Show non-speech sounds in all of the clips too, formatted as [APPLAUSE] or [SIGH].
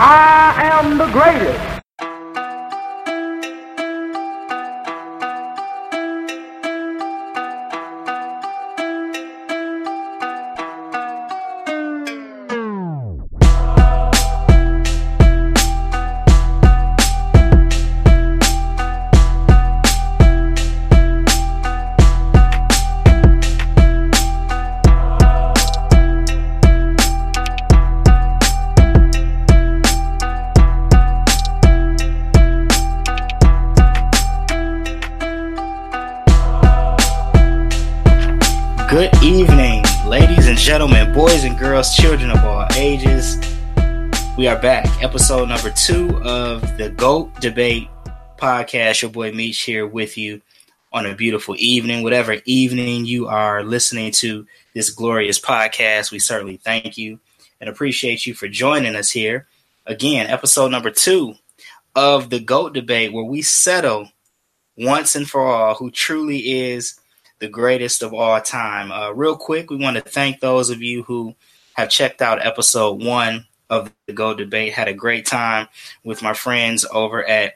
I am the greatest. Of the GOAT Debate podcast. Your boy Meach here with you on a beautiful evening. Whatever evening you are listening to this glorious podcast, we certainly thank you and appreciate you for joining us here. Again, episode number two of the GOAT Debate, where we settle once and for all who truly is the greatest of all time. Uh, real quick, we want to thank those of you who have checked out episode one of the GOAT Debate. Had a great time with my friends over at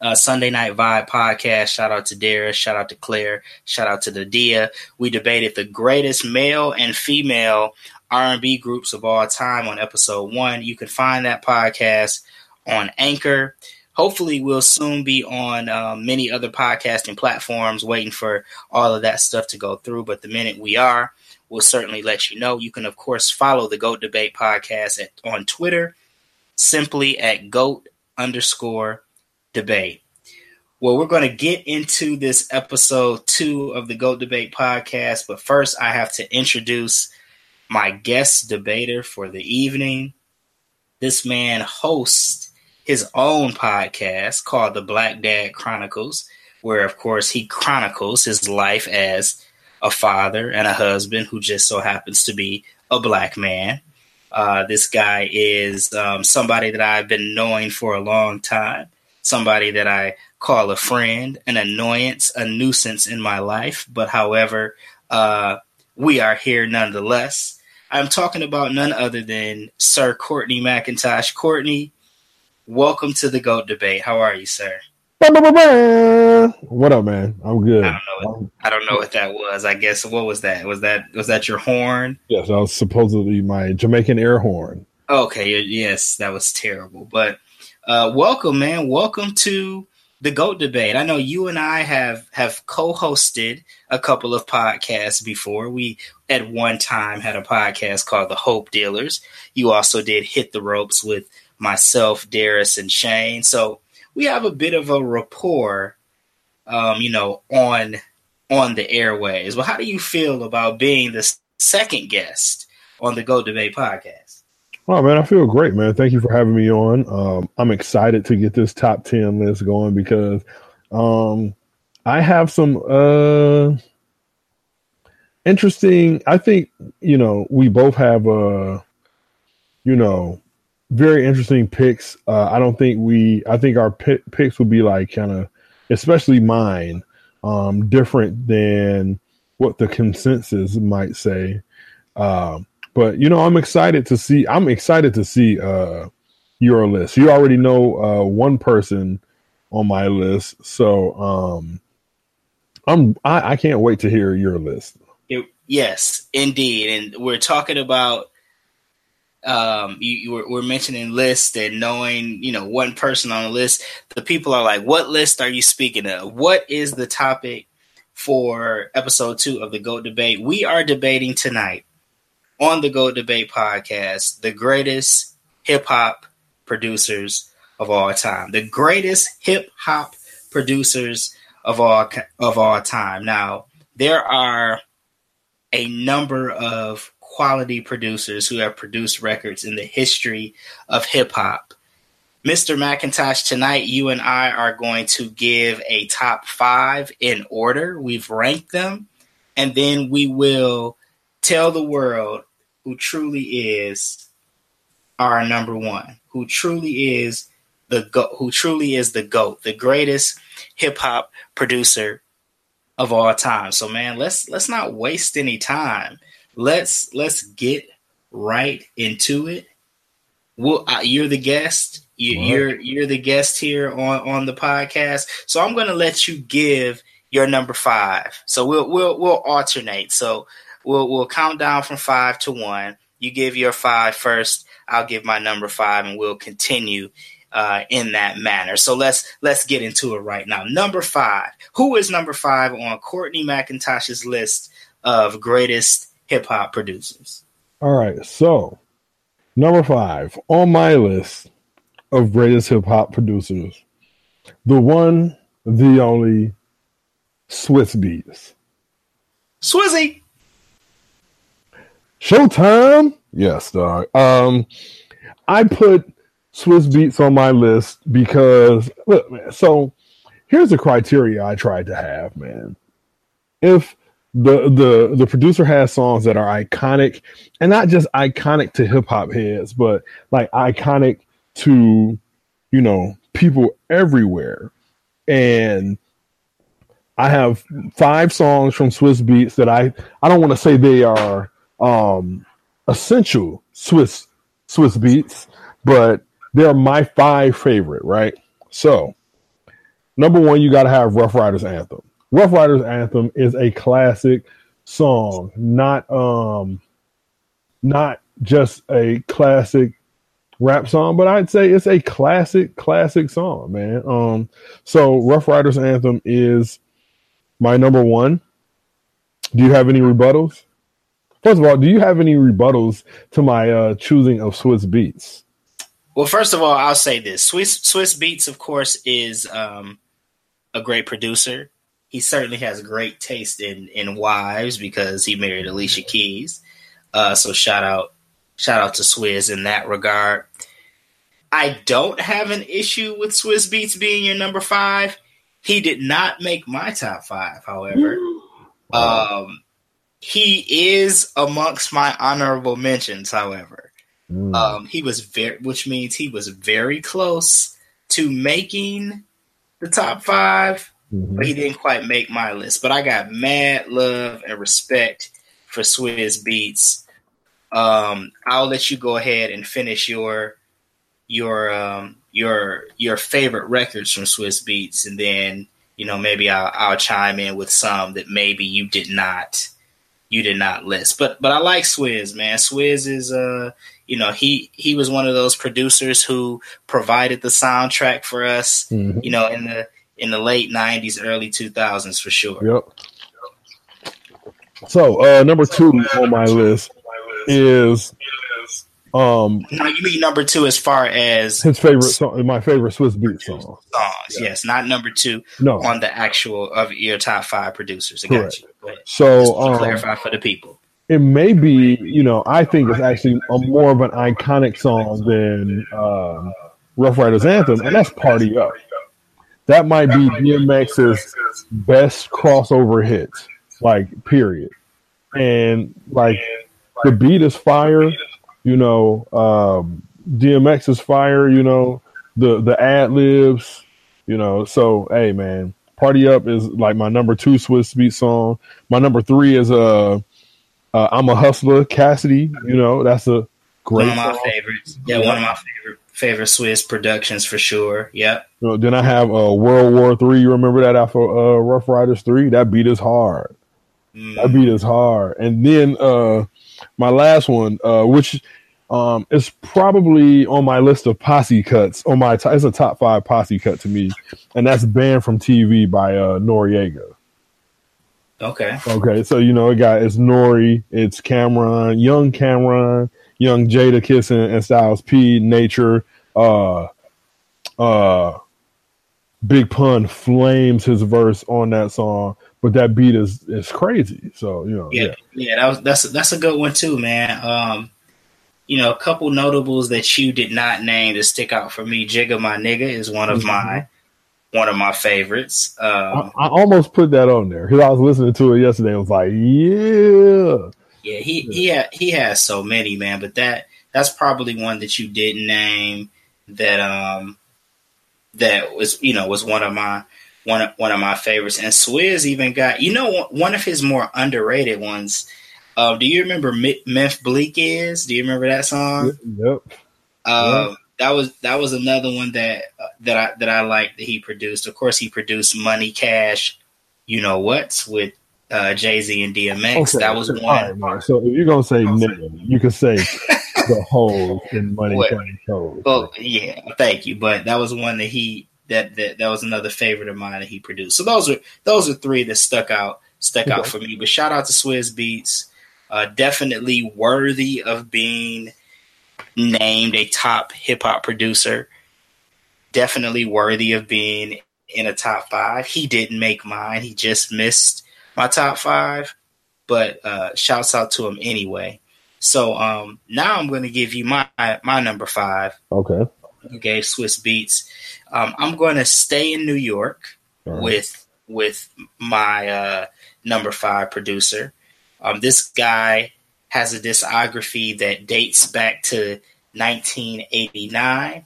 uh, Sunday Night Vibe podcast. Shout out to Dara. Shout out to Claire. Shout out to Nadia. We debated the greatest male and female R&B groups of all time on episode one. You can find that podcast on Anchor. Hopefully, we'll soon be on um, many other podcasting platforms, waiting for all of that stuff to go through. But the minute we are, we'll certainly let you know. You can, of course, follow the GOAT Debate podcast at, on Twitter, simply at GOAT underscore debate. Well, we're going to get into this episode two of the GOAT Debate podcast, but first I have to introduce my guest debater for the evening. This man hosts his own podcast called the Black Dad Chronicles, where, of course, he chronicles his life as a father and a husband who just so happens to be a black man. Uh, this guy is um, somebody that I've been knowing for a long time, somebody that I call a friend, an annoyance, a nuisance in my life. But however, uh, we are here nonetheless. I'm talking about none other than Sir Courtney McIntosh. Courtney, welcome to the GOAT debate. How are you, sir? What up, man? I'm good. I don't know. What, I don't know what that was. I guess what was that? Was that was that your horn? Yes, that was supposedly my Jamaican air horn. Okay, yes, that was terrible. But uh, welcome, man. Welcome to the GOAT debate. I know you and I have have co-hosted a couple of podcasts before. We at one time had a podcast called The Hope Dealers. You also did Hit the Ropes with myself, Darius, and Shane. So we have a bit of a rapport, um, you know, on on the airways. Well, how do you feel about being the second guest on the GOAT Debate podcast? Oh man, I feel great, man. Thank you for having me on. Um, I'm excited to get this top ten list going because um, I have some uh, interesting. I think you know we both have uh, you know very interesting picks. Uh, I don't think we. I think our p- picks would be like kind of, especially mine, um, different than what the consensus might say. Um, but you know, I'm excited to see. I'm excited to see uh, your list. You already know uh, one person on my list, so um, I'm. I, I can't wait to hear your list. It, yes, indeed, and we're talking about um, you, you were, were, mentioning lists and knowing, you know, one person on the list, the people are like, what list are you speaking of? What is the topic for episode two of the GOAT debate? We are debating tonight on the GOAT debate podcast, the greatest hip hop producers of all time, the greatest hip hop producers of all, of all time. Now, there are a number of quality producers who have produced records in the history of hip hop. Mr. McIntosh, tonight you and I are going to give a top five in order. We've ranked them, and then we will tell the world who truly is our number one, who truly is the go- who truly is the goat, the greatest hip hop producer of all time. So man, let's let's not waste any time let's let's get right into it. well, uh, you're the guest. You, you're you're the guest here on on the podcast, so I'm going to let you give your number five. So we'll we'll we'll alternate. So we'll we'll count down from five to one. You give your five first. I'll give my number five, and we'll continue uh, in that manner. So let's let's get into it right now. Number five. Who is number five on Courtney McIntosh's list of greatest hip hop producers? All right. So number five on my list of greatest hip hop producers, the one, the only, Swizz Beatz. Swizzy. Showtime. Yes, dog. Um, I put Swizz Beatz on my list because look, man. So here's the criteria I tried to have, man. If the the the producer has songs that are iconic, and not just iconic to hip hop heads, but like iconic to you know people everywhere, and I have five songs from Swizz Beatz that I I don't want to say they are um essential Swizz Swizz Beatz, but they're my five favorite, right? So, number one, you got to have Ruff Ryders Anthem. Ruff Ryders Anthem is a classic song, not um, not just a classic rap song, but I'd say it's a classic, classic song, man. Um, so Ruff Ryders Anthem is my number one. Do you have any rebuttals? First of all, do you have any rebuttals to my uh, choosing of Swizz Beatz? Well, first of all, I'll say this: Swiss Swizz Beatz, of course, is um, a great producer. He certainly has great taste in in wives because he married Alicia Keys. Uh, so shout out, shout out to Swizz in that regard. I don't have an issue with Swizz Beatz being your number five. He did not make my top five, however. Um, he is amongst my honorable mentions, however. Mm. Um, he was very, which means he was very close to making the top 5 mm-hmm. but he didn't quite make my list. But I got mad love and respect for Swizz Beatz. Um, I'll let you go ahead and finish your your um, your your favorite records from Swizz Beatz, and then you know maybe I'll, I'll chime in with some that maybe you did not you did not list. But but I like Swizz, man. Swizz is uh you know he he was one of those producers who provided the soundtrack for us mm-hmm. you know in the in the late 90s early 2000s for sure. Yep. So uh number two on my list is um no, you mean number two as far as his favorite song my favorite Swizz Beat song. Songs yeah. yes not number two no. on the actual of your top five producers. I got you. So um, clarify for the people. it may be, you know, I think it's actually a more of an iconic song than uh, Ruff Ryders Anthem, and that's Party Up. That might be DMX's best crossover hit, like, period. And, like, the beat is fire, you know, um, DMX is fire, you know, the, the ad libs, you know, so, hey, man, Party Up is like my number two Swizz Beat song. My number three is, uh, uh, I'm a hustler, Cassidy. You know, that's a great. One of my song. favorites. Yeah, one of my favorite favorite Swizz productions for sure. Yep. Know, then I have uh, World War Three. You remember that after uh, Ruff Ryders Three? That beat is hard. Mm. That beat is hard. And then uh, my last one, uh, which um, is probably on my list of posse cuts. On my, t- it's a top five posse cut to me, and that's "Banned from TV" by uh, Noreaga. Okay. Okay. So you know, it got it's Nori, it's Cam'ron, young Cam'ron, young Jadakiss and, and Styles P, Nature, uh, uh, Big Pun flames his verse on that song, but that beat is is crazy. So you know, yeah, yeah, yeah that was that's that's a good one too, man. Um, you know, a couple notables that you did not name to stick out for me. Jigga My Nigga is one of mm-hmm. mine one of my favorites. Um, I, I, almost put that on there because I was listening to it yesterday. I was like, yeah, yeah. He he ha- he has so many man, but that that's probably one that you didn't name. That um that was you know was one of my one of, one of my favorites. And Swizz even got you know one of his more underrated ones. Uh, do you remember Memphis Bleek is? Do you remember that song? Yep. Uh, that was that was another one that uh, that I that I liked that he produced. Of course, he produced Money Cash, you know what's with uh, Jay Z and DMX. Okay. That was one. Right, so if you're gonna say nigga, you can say the whole in Money well, Cash Cold. Well, yeah, thank you. But that was one that he that that that was another favorite of mine that he produced. So those are those are three that stuck out stuck okay. out for me. But shout out to Swizz Beatz, Uh, definitely worthy of being named a top hip hop producer. Definitely worthy of being in a top five. He didn't make mine. He just missed my top five. But uh, shouts out to him anyway. So um, now I'm going to give you my my number five. Okay. Okay, Swizz Beatz. Um, I'm going to stay in New York right. with with my uh, number five producer. Um, this guy has a discography that dates back to 1989.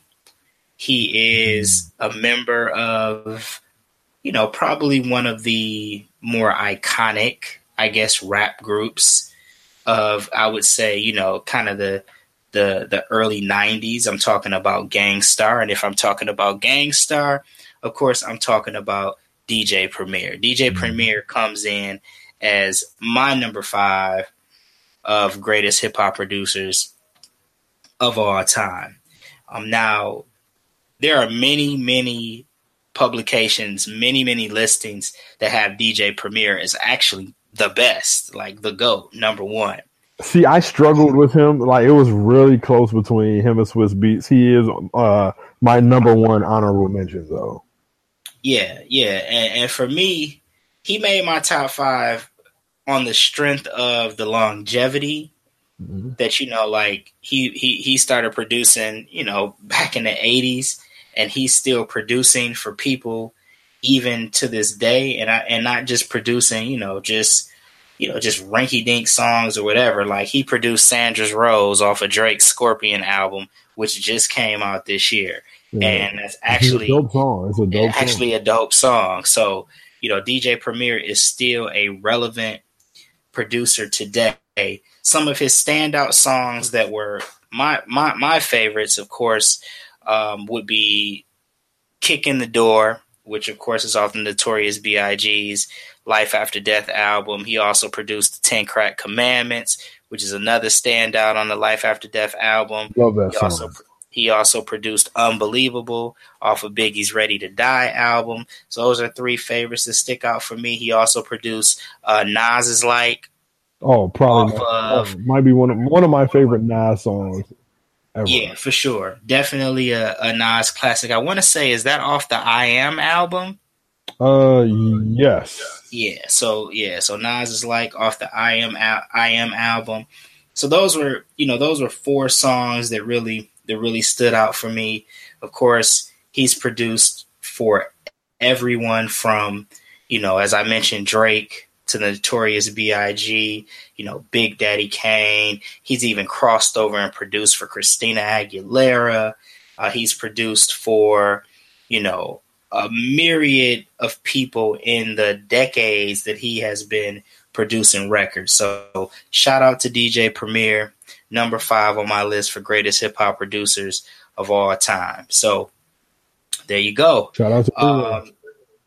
He is a member of, you know, probably one of the more iconic, I guess, rap groups of, I would say, you know, kind of the the the early 90s. I'm talking about Gang Starr, and if I'm talking about Gang Starr, of course, I'm talking about DJ Premier. DJ mm-hmm. Premier comes in as my number five of greatest hip hop producers of all time. Um, now, there are many, many publications, many, many listings that have DJ Premier is actually the best, like the GOAT, number one. See, I struggled with him. Like, it was really close between him and Swizz Beatz. He is uh, my number one honorable mention, though. Yeah, yeah. And, and for me, he made my top five on the strength of the longevity mm-hmm. that you know like he he he started producing you know back in the 80s and he's still producing for people even to this day and I and not just producing you know just you know just ranky dink songs or whatever like he produced Sandra's Rose off of Drake's Scorpion album which just came out this year yeah. and that's actually a dope song it's a dope actually song. a dope song so you know DJ Premier is still a relevant producer today. Some of his standout songs that were my my my favorites, of course, um, would be "Kick in the Door," which of course is off the Notorious B.I.G.'s Life After Death album. He also produced the Ten Crack Commandments, which is another standout on the Life After Death album. Love that he song. Also, he also produced Unbelievable off of Biggie's Ready to Die album. So those are three favorites that stick out for me. He also produced uh, Nas's Like. Oh, probably might, of, might be one of one of my favorite Nas songs. Ever. Yeah, for sure. Definitely a, a Nas classic. I want to say, is that off the I Am album? Uh, yes. Yeah. So yeah. So Nas is like off the I Am I Am album. So those were you know those were four songs that really that really stood out for me. Of course, he's produced for everyone from, you know, as I mentioned, Drake to the Notorious B.I.G., you know, Big Daddy Kane. He's even crossed over and produced for Christina Aguilera. Uh, he's produced for, you know, a myriad of people in the decades that he has been producing records. So shout out to DJ Premier number five on my list for greatest hip hop producers of all time. So there you go. Shout out to um,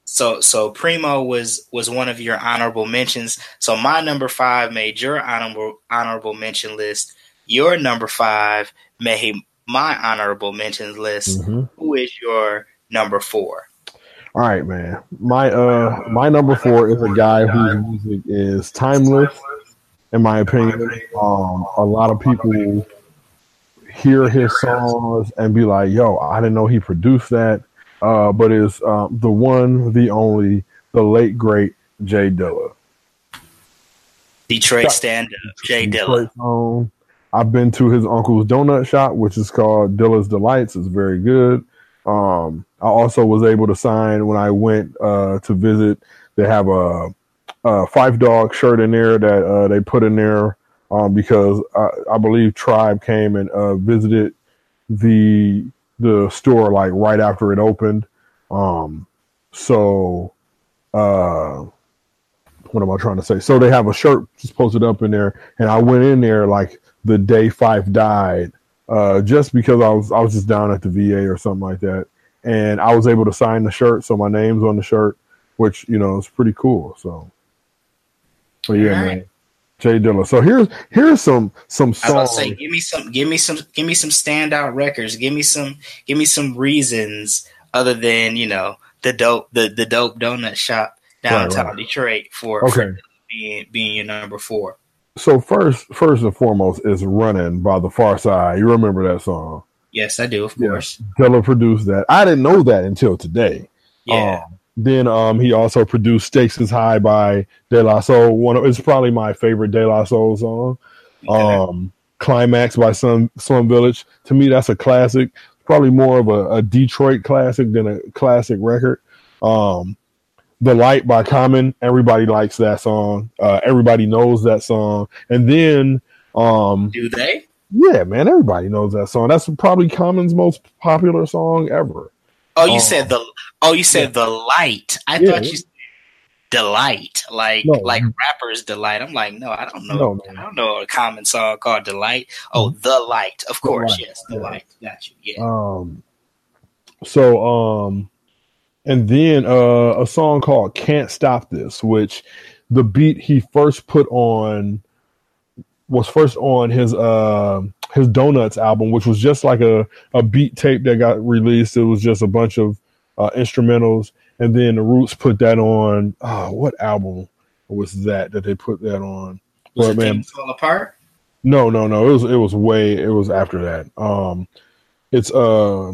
so so Primo was was one of your honorable mentions. So my number five made your honorable honorable mention list. Your number five made my honorable mentions list. Mm-hmm. Who is your number four? All right, man. My uh my number four is a guy whose music is timeless in my opinion. Um, a lot of people hear his songs and be like, "Yo, I didn't know he produced that." Uh, but it's um, the one, the only, the late great Jay Dilla. Detroit stand up, J Dilla. I've been to his uncle's donut shop, which is called Dilla's Delights. It's very good. Um, I also was able to sign when I went uh, to visit. They have a uh, Phife Dawg shirt in there that uh, they put in there um, because I, I, believe Tribe came and uh, visited the the store like right after it opened. Um, so, uh, what am I trying to say? So they have a shirt just posted up in there, and I went in there like the day Phife died uh, just because I was I was just down at the VA or something like that, and I was able to sign the shirt, so my name's on the shirt, which you know is pretty cool. So, but yeah, right. man, Jay Dilla. So here's here's some some I was songs. say, give me some, give me some, give me some standout records. Give me some, give me some reasons other than you know the dope, the the dope donut shop downtown right. Detroit for, Okay. for being being your number four. So first, first and foremost is "Running" by the Pharcyde. You remember that song? Yes, I do, of course. Dilla produced that. I didn't know that until today. Yeah, Um, then um, he also produced "Stakes Is High" by De La Soul. One of it's probably my favorite De La Soul song. Okay. Um, "Climax" by Slum Slum Village. To me, that's a classic. Probably more of a, a Detroit classic than a classic record. Um, "The Light" by Common. Everybody likes that song. Uh, everybody knows that song. And then, um, do they? yeah, man, everybody knows that song. That's probably Common's most popular song ever. Oh, you Oh. said the. Oh, you said the light. I Yeah. thought you said delight, like No. like rappers delight. I'm like, no, I don't know. No. I don't know a common song called delight. Oh, the light, of The course, Light, yes, the yeah. light. Got you. Yeah. Um, so um, and then uh, a song called "Can't Stop This," which the beat he first put on was first on his uh his Donuts album, which was just like a a beat tape that got released. It was just a bunch of uh, instrumentals, and then the Roots put that on. Oh, what album was that that they put that on? Was it man, Fall Apart? no, no, no. It was it was way it was after that. Um it's uh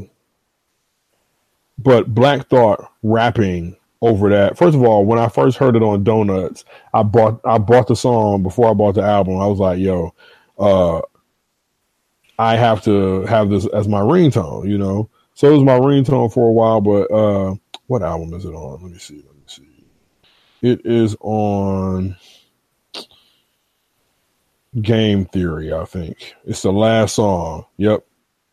but Black Thought rapping over that. First of all, when I first heard it on Donuts, I bought I bought the song before I bought the album. I was like, yo, uh I have to have this as my ringtone, you know. So it was my ringtone for a while, but uh what album is it on? Let me see. Let me see. It is on Game Theory, I think. It's the last song. Yep.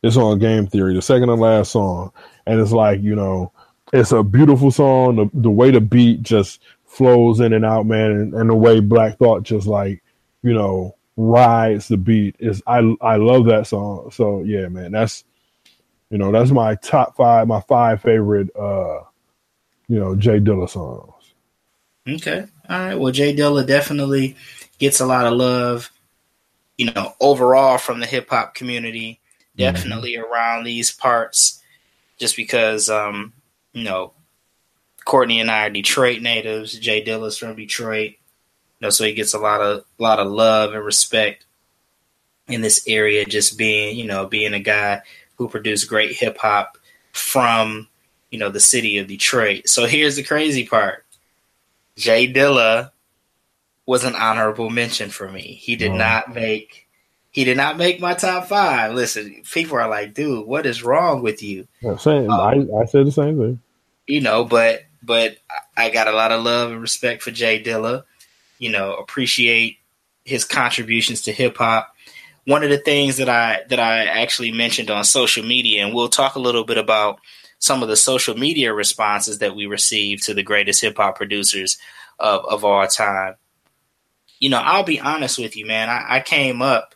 It's on Game Theory, the second and last song. And it's like, you know, it's a beautiful song. The, the way the beat just flows in and out, man, and, and the way Black Thought just like, you know, rides the beat is I I love that song. So yeah, man, that's you know, that's my top five, my five favorite uh, you know, Jay Dilla songs. Okay. All right. Well, Jay Dilla definitely gets a lot of love, you know, overall from the hip hop community. Definitely around these parts, just because, um, you know, Courtney and I are Detroit natives. Jay Dilla's from Detroit, you know, so he gets a lot of lot of love and respect in this area. Just being, you know, being a guy who produced great hip hop from, you know, the city of Detroit. So here's the crazy part. Jay Dilla was an honorable mention for me. He did Oh. not make he did not make my top five. Listen, people are like, dude, what is wrong with you? Yeah, same, Oh. I, I said the same thing. You know, but but I got a lot of love and respect for Jay Dilla. You know, appreciate his contributions to hip hop. One of the things that I that I actually mentioned on social media, and we'll talk a little bit about some of the social media responses that we received to the greatest hip hop producers of, of all time. You know, I'll be honest with you, man. I, I came up,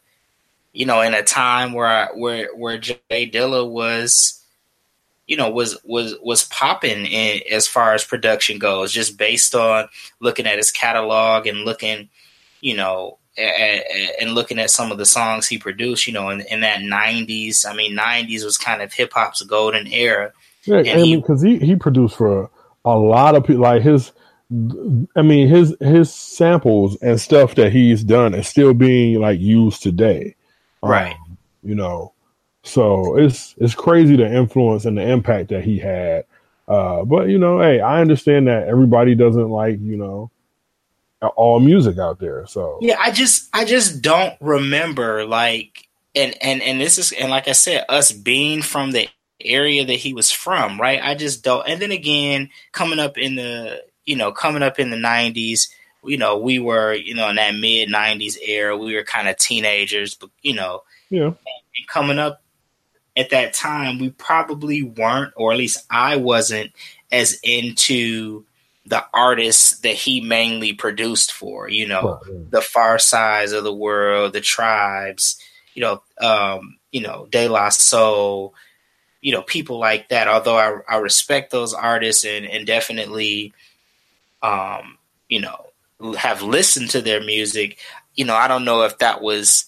you know, in a time where I, where where Jay Dilla was, you know, was was was popping in as far as production goes, just based on looking at his catalog and looking, you know, a- a- and looking at some of the songs he produced, you know, in, in that '90s. I mean, '90s was kind of hip hop's golden era. Yeah, And I he- mean, because he, he produced for a lot of people. Like his, I mean, his his samples and stuff that he's done is still being like used today. Um, Right. you know, so it's it's crazy the influence and the impact that he had. Uh, but you know, hey, I understand that everybody doesn't like you know all music out there. So Yeah, I just I just don't remember like and and and this is and like I said, us being from the area that he was from, right? I just don't. And then again, coming up in the you know coming up in the '90s, you know, we were you know in that mid '90s era, we were kind of teenagers, but you know, yeah, and coming up at that time, we probably weren't, or at least I wasn't, as into the artists that he mainly produced for. You know, Right, yeah. the Pharcydes of the world, the Tribes. You know, um, you know, De La Soul, you know, people like that. Although I, I respect those artists and, and definitely, um, you know, have listened to their music, you know, I don't know if that was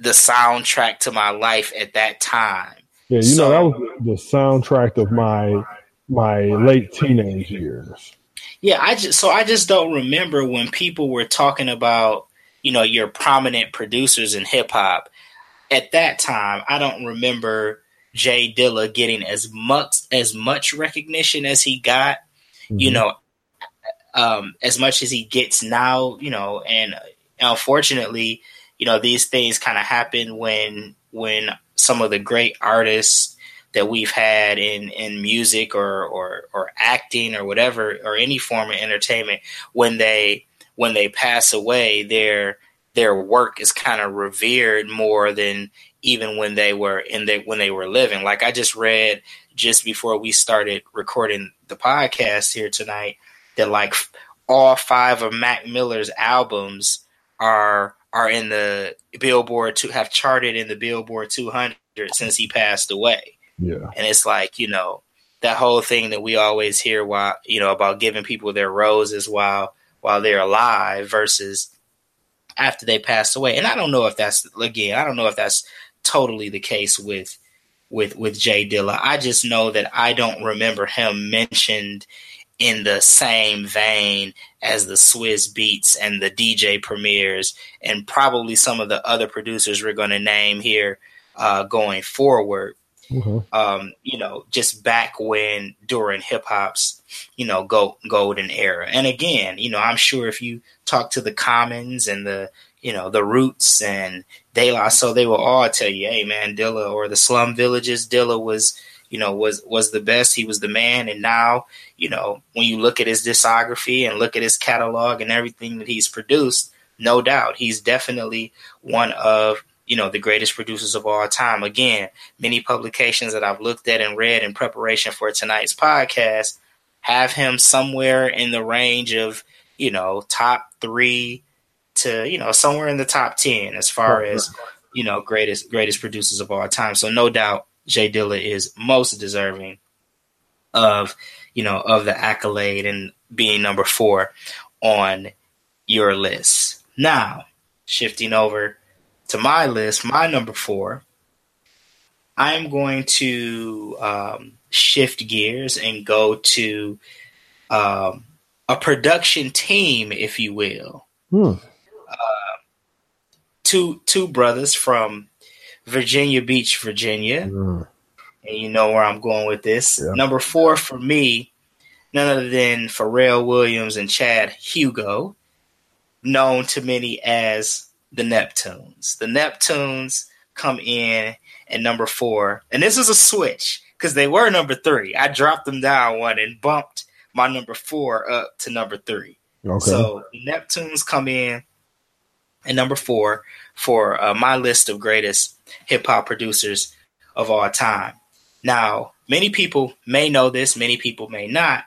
the soundtrack to my life at that time. Yeah, you so, know, that was the soundtrack of my my late teenage years. Yeah, I just so I just don't remember when people were talking about, you know, your prominent producers in hip hop. At that time, I don't remember Jay Dilla getting as much as much recognition as he got. Mm-hmm. You know, um, as much as he gets now, you know, and unfortunately, you know, these things kind of happen when when some of the great artists that we've had in in music or or or acting or whatever or any form of entertainment when they when they pass away their their work is kind of revered more than even when they were in the when they were living. Like i just read just before we started recording the podcast here tonight that like all five of Mac Miller's albums are are in the Billboard to have charted in the Billboard 200 since he passed away. Yeah, and it's like you know that whole thing that we always hear while you know about giving people their roses while while they're alive versus after they pass away. And I don't know if that's again, I don't know if that's totally the case with with with Jay Dilla. I just know that I don't remember him mentioned in the same vein as the Swizz Beatz and the DJ Premiers and probably some of the other producers we're going to name here uh, going forward. Mm-hmm. Um, you know, just back when during hip hop's, you know, go, golden era. And again, you know, I'm sure if you talk to the Commons and the, you know, the Roots and De La, so they will all tell you, hey man, Dilla or the Slum Villages, Dilla was, you know, was was the best. He was the man, and now, you know, when you look at his discography and look at his catalog and everything that he's produced, no doubt he's definitely one of you know the greatest producers of all time. Again, many publications that I've looked at and read in preparation for tonight's podcast have him somewhere in the range of you know top three to you know somewhere in the top ten as far as you know greatest greatest producers of all time. So no doubt J Dilla is most deserving of you know of the accolade and being number four on your list. Now, shifting over to my list, my number four, I am going to um, shift gears and go to um, a production team, if you will. Hmm. Uh, two two brothers from Virginia Beach, Virginia. Mm. And you know where I'm going with this. Yeah. Number four for me, none other than Pharrell Williams and Chad Hugo, known to many as the Neptunes. The Neptunes come in at number four. And this is a switch because they were number three. I dropped them down one and bumped my number four up to number three. Okay. So Neptunes come in at number four for uh, my list of greatest hip hop producers of all time. Now, many people may know this, many people may not.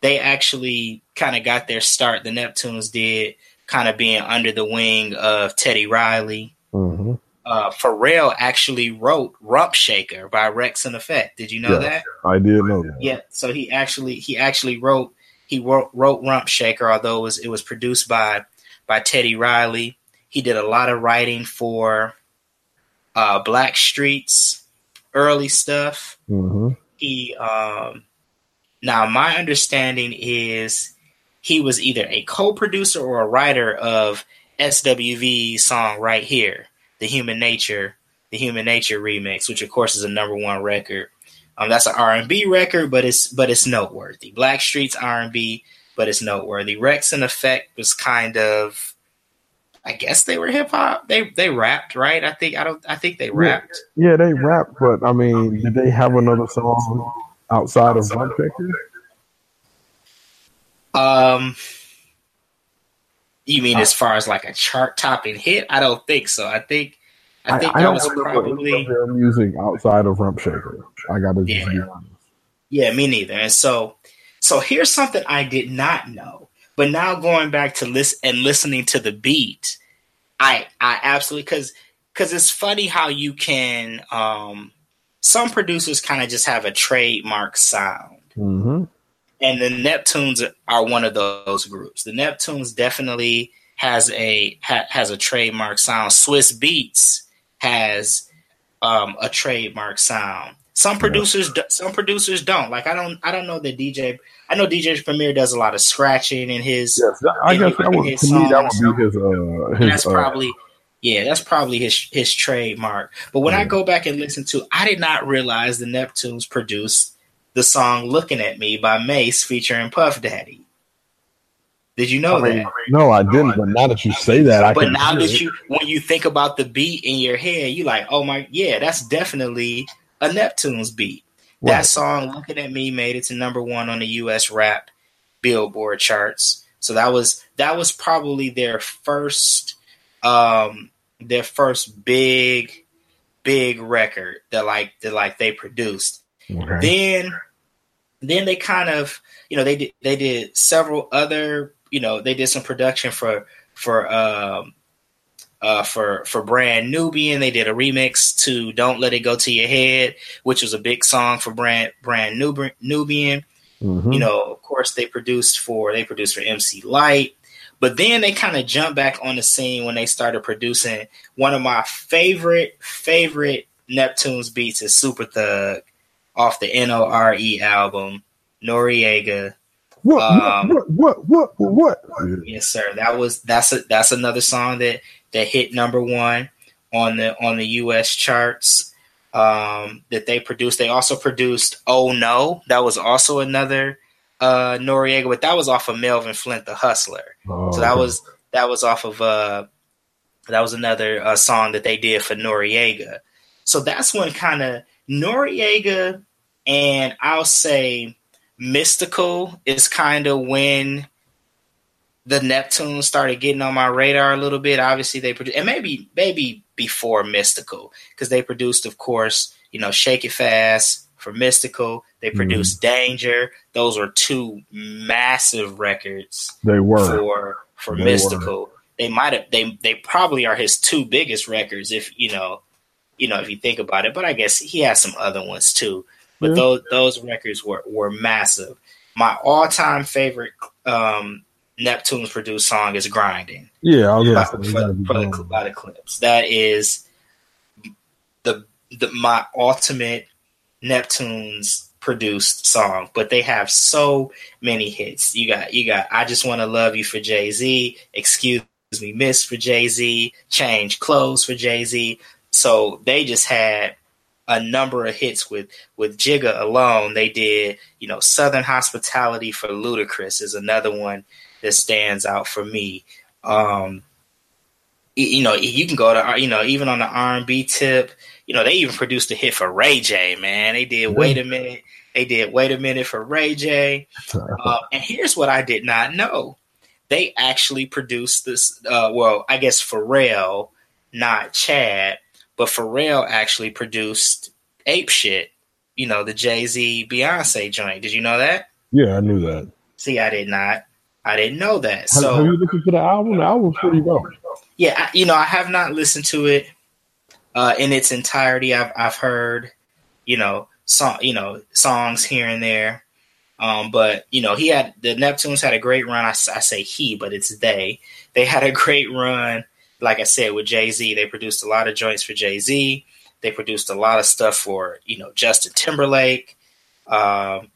They actually kind of got their start, the Neptunes did, kind of being under the wing of Teddy Riley. Mm-hmm. Uh, Pharrell actually wrote "Rump Shaker" by Wreckx-n-Effect. Did you know yeah, that? I did know that. Yeah, so he actually he actually wrote he wrote, wrote "Rump Shaker," although it was, it was produced by by Teddy Riley. He did a lot of writing for uh, Blackstreet's early stuff. Mm-hmm. He um, now my understanding is he was either a co-producer or a writer of SWV's song right here, the Human Nature, the Human Nature remix, which of course is a number one record. Um, that's an R and B record, but it's but it's noteworthy. Blackstreet's R and B, but it's noteworthy. Wreckx-n-Effect was kind of I guess they were hip hop. They they rapped, right? I think I don't. I think they rapped. Yeah, yeah they rapped, but I mean, did they have another song outside of Rump Shaker? Um, you mean as far as like a chart topping hit? I don't think so. I think I think I, I that was probably their music outside of Rump Shaker. I got to yeah. be honest. Yeah, me neither. And so, so here's something I did not know but now going back to listen and listening to the beat, I I absolutely because because it's funny how you can. Um, some producers kind of just have a trademark sound, Mm-hmm. and the Neptunes are one of those groups. The Neptunes definitely has a ha, has a trademark sound. Swizz Beatz has um, a trademark sound. Some producers, do- some producers don't. Like I don't, I don't know that DJ. I know DJ Premier does a lot of scratching in his. Yes, I guess that would his to me that would be his. Uh, his That's uh, probably, yeah, that's probably his his trademark. But when I go back and listen to, I did not realize the Neptunes produced the song "Looking at Me" by Mase featuring Puff Daddy. Did you know I mean, that? no, I didn't. But now that you say that, I But now that it. you, when you think about the beat in your head, you like, oh my, yeah, that's definitely a Neptunes beat. That song, "Looking at Me," made it to number one on the U.S. rap Billboard charts. So that was that was probably their first, um, their first big, big record that like that like they produced Okay. then then they kind of you know they did they did several other you know they did some production for for um uh for for brand nubian they did a remix to don't let it go to your head which was a big song for brand brand Nub- nubian Mhm. you know of course they produced for they produced for MC Lyte but then they kind of jumped back on the scene when they started producing one of my favorite favorite neptunes beats is super thug off the nore album noriega what, um, what, what, what, what, what? Yes, sir. That was that's a that's another song that that hit number one on the on the U.S. charts. Um, that they produced. They also produced "Oh No." That was also another uh, Noriega, but that was off of Melvin Flynt, the Hustler. Oh, So that was that was off of uh, that was another uh, song that they did for Noriega. So that's when kind of Noriega and I'll say Mystikal is kind of when the Neptunes started getting on my radar a little bit. Obviously, they produced, and maybe maybe before Mystikal because they produced, of course, you know, Shake It Fast for Mystikal. They produced Danger. Those were two massive records they were. for for They Mystikal. They might have they they probably are his two biggest records if you know you know if you think about it. But I guess he has some other ones too. But Yeah. those those records were were massive. My all time favorite um, Neptunes produced song is "Grinding" Yeah, I was by, for, gotta for the, by the Clipse. That is the the my ultimate Neptunes produced song, but they have so many hits. You got you got I just want to love you for Jay Z, excuse me, Miss for Jay Z, change clothes for Jay Z. So they just had a number of hits with with Jigga alone. They did you know Southern Hospitality for Ludacris is another one that stands out for me. Um, you know you can go to you know even on the R and B tip. You know they even produced a hit for Ray J. Man, they did. Wait a minute. They did wait a minute for Ray J. Uh, [LAUGHS] and here's what I did not know: they actually produced this. Uh, well, I guess Pharrell, not Chad, but Pharrell actually produced Ape Shit. You know the Jay Z Beyonce joint. Did you know that? Yeah, I knew that. See, I did not. I didn't know that. So have you listened to the album? The album's pretty dope. yeah, I, you know, I have not listened to it uh, in its entirety. I've I've heard, you know, song, you know, songs here and there. Um, but you know, he had the Neptunes had a great run. I, I say he, but it's they. They had a [LAUGHS] great run. Like I said, with Jay Z, they produced a lot of joints for Jay Z. They produced a lot of stuff for you know Justin Timberlake. Um,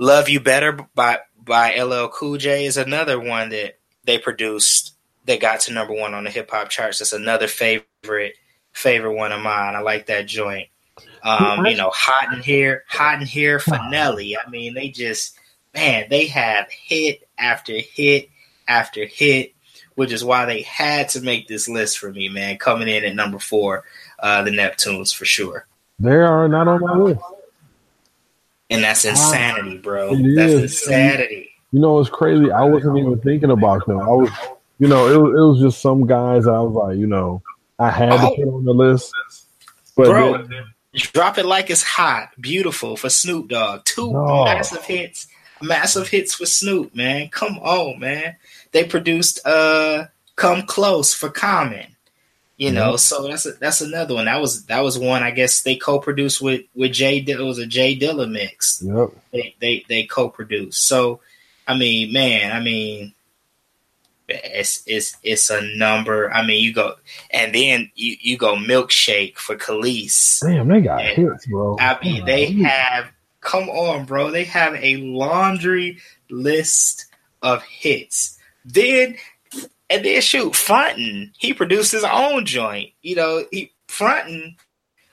Love You Better by by LL Cool J is another one that they produced that got to number one on the hip hop charts. That's another favorite favorite one of mine. I like that joint. Um, you know, hot in here, hot in here for Nelly. I mean, they just man, they have hit after hit after hit, which is why they had to make this list for me, man. Coming in at number four, uh, the Neptunes for sure. They are not on my list. And that's insanity, bro. It That's is. insanity. You know, it's crazy. I wasn't even thinking about them. I was, you know, it, was- it was just some guys. I was like, you know, I had to Oh. put on the list. But Bro, then- Drop it like it's hot, beautiful for Snoop Dogg. Two No. massive hits, massive hits for Snoop, man. Come on, man. They produced uh "Come Close" for Common. You know, so that's a, that's another one. That was that was one. I guess they co-produced with with Jay. It was a Jay Dilla mix. Yep. They they they co-produced. So, I mean, man, I mean, it's it's it's a number. I mean, you go and then you you go milkshake for Kelis. Damn, they got And- hits, bro. I mean, they have come on, bro. They have a laundry list of hits. Then and then shoot, Frontin, he produced his own joint. You know, he Frontin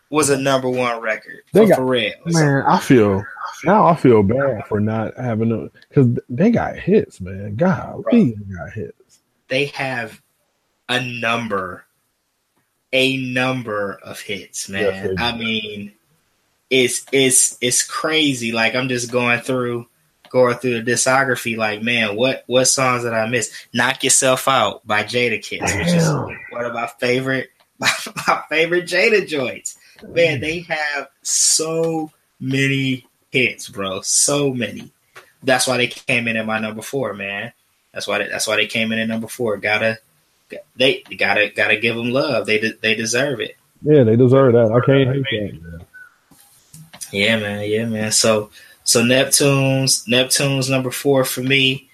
was a number one record They got- Pharrell. Man, I feel now. I feel bad for not having a because they got hits, man. God, Bro. they got hits. They have a number, a number of hits, man. Yes. I mean, it's it's it's crazy. Like I'm just going through going through the discography. Like, man, what what songs did I miss? "Knock Yourself Out" by Jadakiss, which is one of my favorite [LAUGHS] my favorite Jada joints. Man, they have so many hits, bro. So many. That's why they came in at my number four, man. That's why they, that's why they came in at number four. Gotta they gotta gotta give them love. They de- they deserve it. Yeah, they deserve that. I can't hate that. Man. Yeah, man. Yeah, man. So so Neptunes Neptunes number four for me.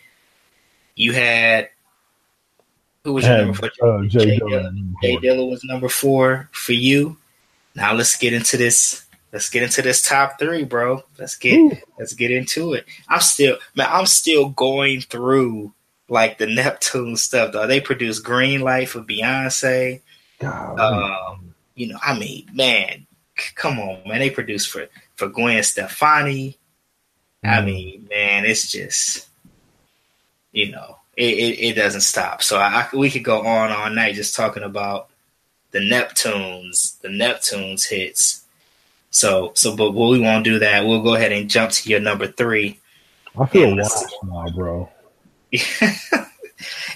You had who was your Had, number four? uh, Jay J Dilla. J Dilla was number four for you. Now let's get into this. Let's get into this top three, bro. Let's get Ooh. let's get into it. I'm still man, I'm still going through like the Neptune stuff though. They produced Green Light for Beyonce. God, Um, you know, I mean, man, c- come on, man. They produced for for Gwen Stefani. I Mm. mean, man, it's just you know, it, it, it doesn't stop. So I, I we could go on all night just talking about the Neptunes, the Neptunes hits. So so, but we won't do that. We'll go ahead and jump to your number three. I feel Yeah, washed now, bro. [LAUGHS]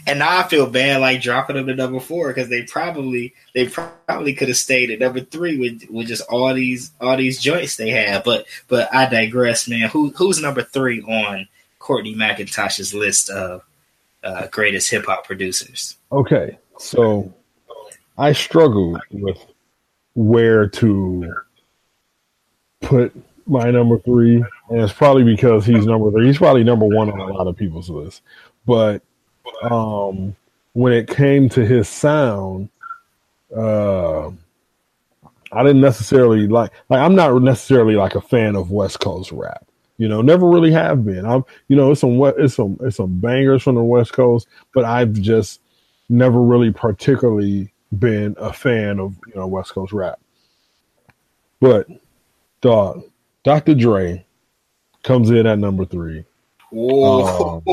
and now I feel bad like dropping them to number four because they probably they probably could have stayed at number three with with just all these all these joints they have. But but I digress, man. Who who's number three on Courtney McIntosh's list of uh, greatest hip hop producers? Okay, so I struggled with where to put my number three, and it's probably because he's number three. He's probably number one on a lot of people's list, but um, when it came to his sound, uh, I didn't necessarily like. Like, I'm not necessarily like a fan of West Coast rap. You know, never really have been. I'm, you know, it's some it's some it's some bangers from the West Coast, but I've just never really particularly been a fan of you know West Coast rap. But dog, Dr. Dre comes in at number three. Whoa!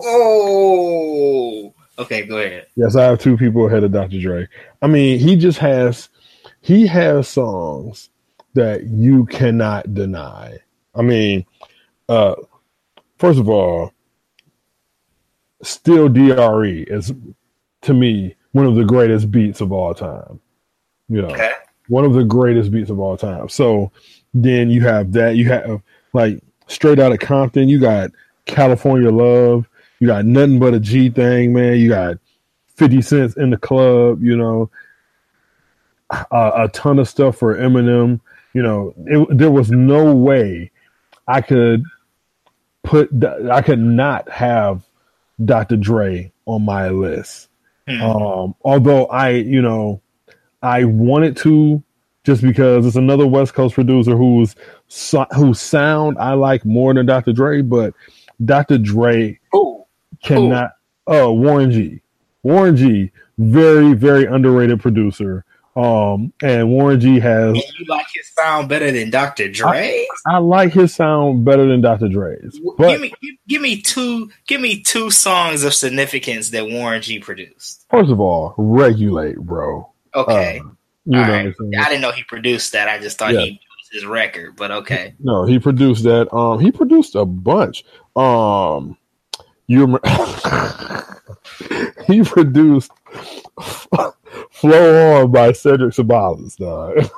Oh. [LAUGHS] Okay, go ahead. Yes, I have two people ahead of Dr. Dre. I mean, he just has he has songs that you cannot deny. I mean, uh first of all, still DRE is to me one of the greatest beats of all time. You know, Okay. one of the greatest beats of all time. So then you have that. You have like straight out of Compton. You got California Love. You got nothing but a G thing, man. You got Fifty Cent's in the club. You know, a, a ton of stuff for Eminem. You know, it, there was no way I could put. I could not have Dr. Dre on my list. Hmm. Um, although I, you know, I wanted to just because it's another West Coast producer who's so- whose sound I like more than Dr. Dre, but Dr. Dre Oh, cannot. Oh, Warren G. Warren G. Very very underrated producer. Um, and Warren G. has. and you like his sound better than Dr. Dre? I like his sound better than Dr. Dre's, but give me give, give me two give me two songs of significance that Warren G produced. first of all, regulate, bro. Okay. Uh, you All know, right. I didn't know he produced that. I just thought Yeah. he produced his record, but okay. No, he produced that. Um, he produced a bunch. Um, you remember? [LAUGHS] he produced [LAUGHS] "Flow On" by Cedric Ceballos. Dog.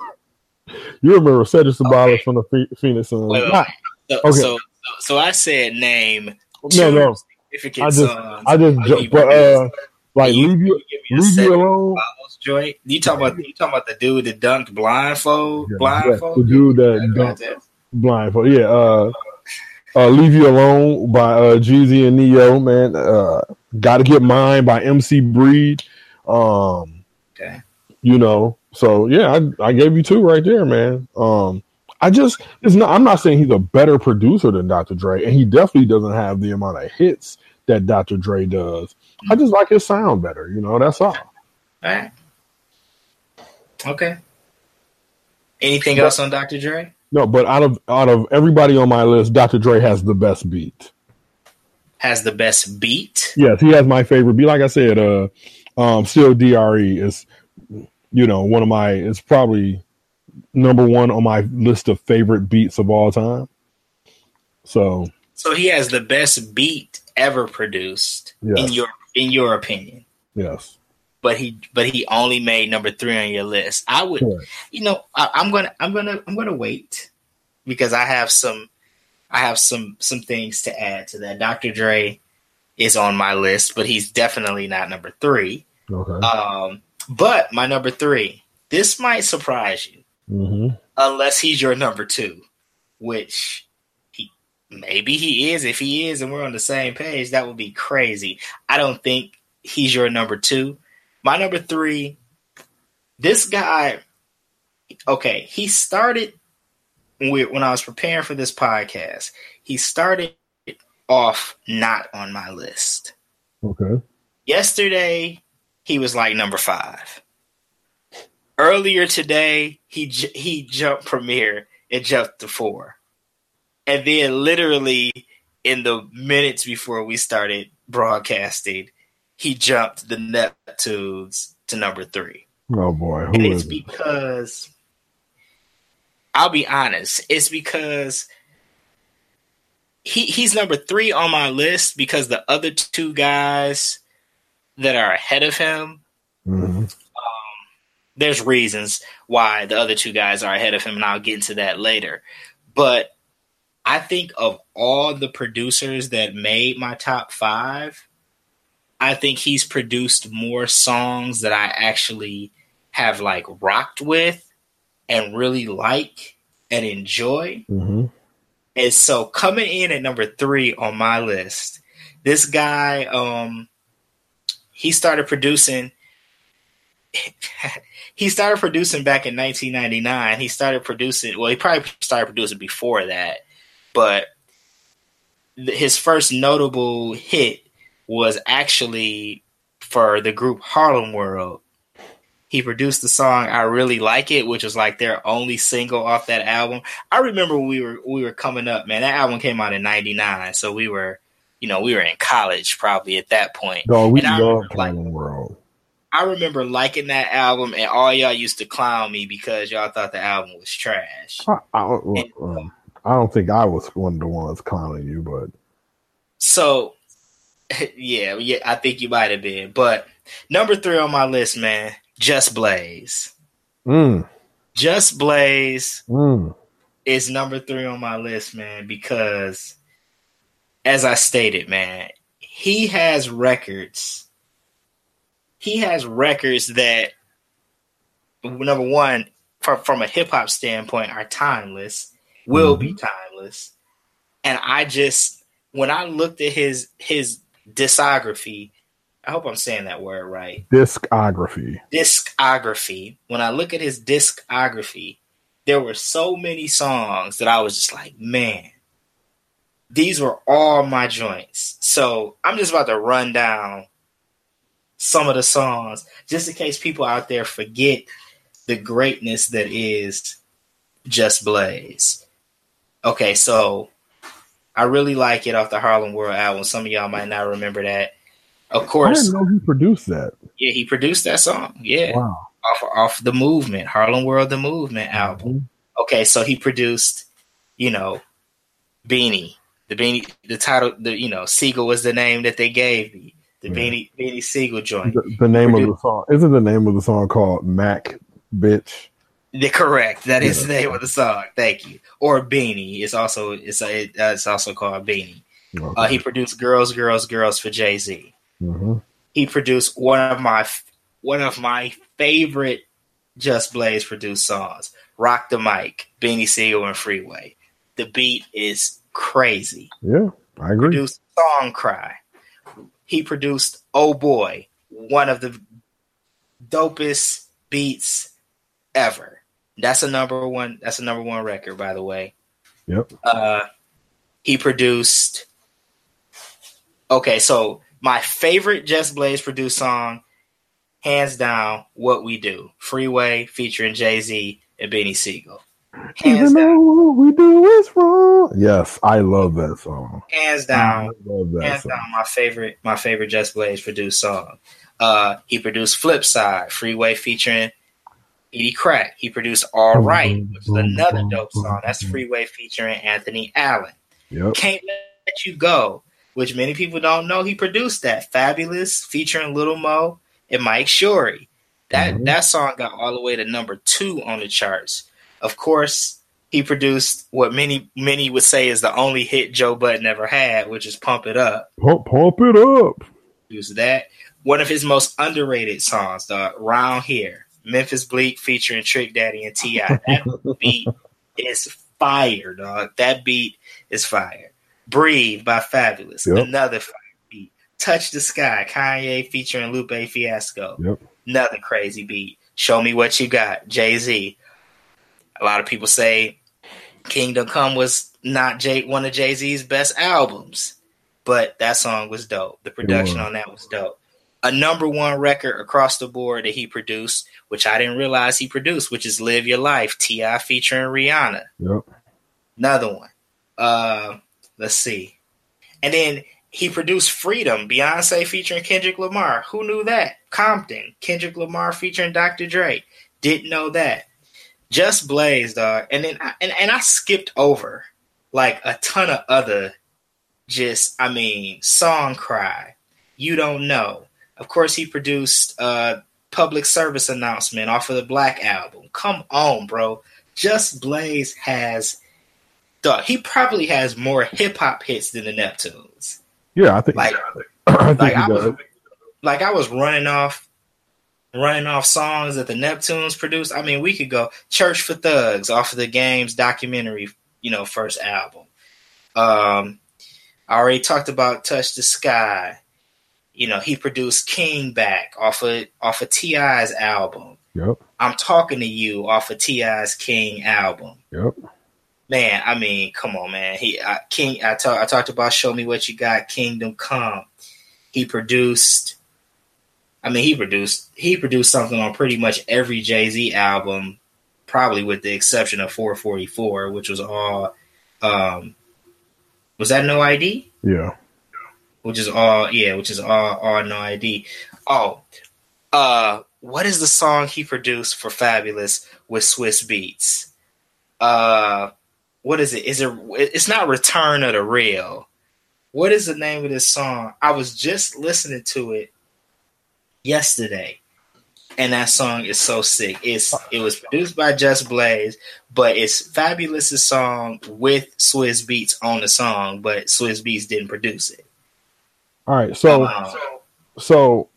[LAUGHS] you remember Cedric Ceballos Okay. from the Phe- Phoenix Suns? Wait, wait, Not- So, Okay. so, so I said name no, no. significant I just- songs. I just, jo- but uh, like You- leave you, give me a leave you alone. Joint? You talking about you talking about the dude that dunked blindfold? Yeah, blindfold. the dude that dunked blindfold. Yeah. Uh, uh, Leave You Alone by uh, Jeezy and Ne-Yo, man. Uh, Got to Get Mine by MC Breed. Um, Okay. you know, so yeah, I, I gave you two right there, man. Um, I just, it's not, I'm not saying he's a better producer than Dr. Dre, and he definitely doesn't have the amount of hits that Dr. Dre does. I just like his sound better, you know, that's all. All right. Okay. Anything else on Dr. Dre? No, but out of out of everybody on my list, Dr. Dre has the best beat. Has the best beat? Yes, he has my favorite beat. Like I said, uh, um, still Dre is, you know, one of my. It's probably number one on my list of favorite beats of all time. So So he has the best beat ever produced in your in your opinion. yes, But he but he only made number three on your list. I would Correct. you know, I, I'm gonna I'm gonna I'm gonna wait because I have some I have some some things to add to that. Dr. Dre is on my list, but he's definitely not number three. okay, Um, but my number three, this might surprise you, hmm unless he's your number two, which he maybe he is. If he is, and we're on the same page, that would be crazy. I don't think he's your number two. My number three, this guy. Okay, he started when I was preparing for this podcast. He started off not on my list okay, yesterday he was like number five. Earlier today he he jumped Premier and jumped to four, and then literally in the minutes before we started broadcasting, he jumped the Neptunes to number three. oh boy, And who it's it? because I'll be honest, it's because he he's number three on my list because the other two guys that are ahead of him, hmm there's reasons why the other two guys are ahead of him, and I'll get into that later. But I think of all the producers that made my top five, I think he's produced more songs that I actually have like rocked with and really like and enjoy. hmm And so coming in at number three on my list, this guy, um, he started producing. [LAUGHS] he started producing back in 1999. He started producing. Well, he probably started producing before that, but th- his first notable hit was actually for the group Harlem World. He produced the song "I Really Like It," which was like their only single off that album. I remember we were we were coming up, man. That album came out in '99, so we were, you know, we were in college probably at that point. Dog, we And I love Harlem World. I remember liking that album, and all y'all used to clown me because y'all thought the album was trash. I, I, don't- um, I don't think I was one of the ones clowning you, but So, [LAUGHS] yeah, yeah, I think you might have been. But number three on my list, man, Just Blaze. mm, Just Blaze mm, is number three on my list, man, because as I stated, man, he has records. He has records that, number one, from, from a hip hop standpoint, are timeless, will be timeless. And I just, when I looked at his his discography, I hope I'm saying that word right discography. discography, when I look at his discography, there were so many songs that I was just like, man, these were all my joints. So I'm just about to run down some of the songs just in case people out there forget the greatness that is Just Blaze. Okay, so I really like it off the Harlem World album. Some of y'all might not remember that. Of I course, didn't know he produced that. yeah, he produced that song. Yeah Wow. off off the movement Harlem World the Movement mm-hmm. album. Okay, so he produced, you know, Beanie. The Beanie the title the you know, Sigel was the name that they gave me. The Yeah. Beanie Beanie Sigel joint. The, the name of the song isn't the name of the song called Mac Bitch. The correct. That is Yeah. the name of the song. Thank you. Or Beanie. It's also it's it, uh, it's also called Beanie. Okay. Uh, he produced Girls Girls Girls for Jay-Z. Mhm. He produced one of my one of my favorite Just Blaze produced songs, "Rock the Mic," Beanie Sigel and Freeway. The beat is crazy. Yeah, I agree. Produced "Song Cry." He produced "Oh Boy," one of the dopest beats ever. That's a number one. That's a number one record, by the way. Yep. Uh, he produced. Okay, so my favorite Just Blaze produced song, hands down, "What We Do," Freeway featuring Jay Z and Benny Sigel. Hands Even down. what we do is wrong. Yes, I love that song. Hands down, I love that hands song. down, my favorite, my favorite Just Blaze produced song. Uh, he produced Flip Side, Freeway featuring Peedi Crakk. He produced All Right, which is another dope song. That's Freeway featuring Anthony Allen. Yep. Can't Let You Go, which many people don't know. He produced that. Fabolous featuring Little Mo and Mike Shorey. That mm-hmm. that song got all the way to number two on the charts. Of course, he produced what many many would say is the only hit Joe Budden ever had, which is "Pump It Up." Pump, pump it up. Use that. One of his most underrated songs, the "Round Here." Memphis Bleek featuring Trick Daddy and T.I. That beat is fire, dog. That beat is fire. Breathe by Fabolous, yep. another fire beat. Touch the Sky, Kanye featuring Lupe Fiasco, yep. another crazy beat. Show Me What You Got, Jay Z. A lot of people say Kingdom Come was not Jay, one of Jay Z's best albums, but that song was dope. The production on that was dope a number one record across the board that he produced, which I didn't realize he produced, which is "Live Your Life" T.I. featuring Rihanna. Yep. Another one. Uh, let's see, and then he produced "Freedom" Beyonce featuring Kendrick Lamar. Who knew that? Compton Kendrick Lamar featuring Dr. Dre. Didn't know that. Just Blaze, dog. And then I, and and I skipped over like a ton of other, just I mean, song cry. You don't know of course, he produced uh, public service announcement off of the Black album. Come on, bro. Just Blaze has dog. He probably has more hip hop hits than the Neptunes. Yeah, I think. Like, [CLEARS THROAT] I think like, I was, like I was running off, running off songs that the Neptunes produced. I mean, we could go Church for Thugs off of the Game's documentary, you know, first album. Um, I already talked about Touch the Sky. You know, he produced King back off of off of T.I.'s album. Yep. I'm talking to you off of T.I.'s King album. Yep. Man, I mean, come on, man. He I, King. I talked. I talked about Show Me What You Got. Kingdom Come. He produced. I mean, he produced. He produced something on pretty much every Jay Z album, probably with the exception of 444, which was all. Um, was that no ID? Yeah which is all yeah, which is all all no ID. Oh, uh, what is the song he produced for Fabolous with Swizz Beatz? Uh, what is it? Is it? It's not Return of the Real. What is the name of this song? I was just listening to it yesterday, and that song is so sick. It's it was produced by Just Blaze, but it's Fabolous's song with Swizz Beatz on the song, but Swizz Beatz didn't produce it. All right, so so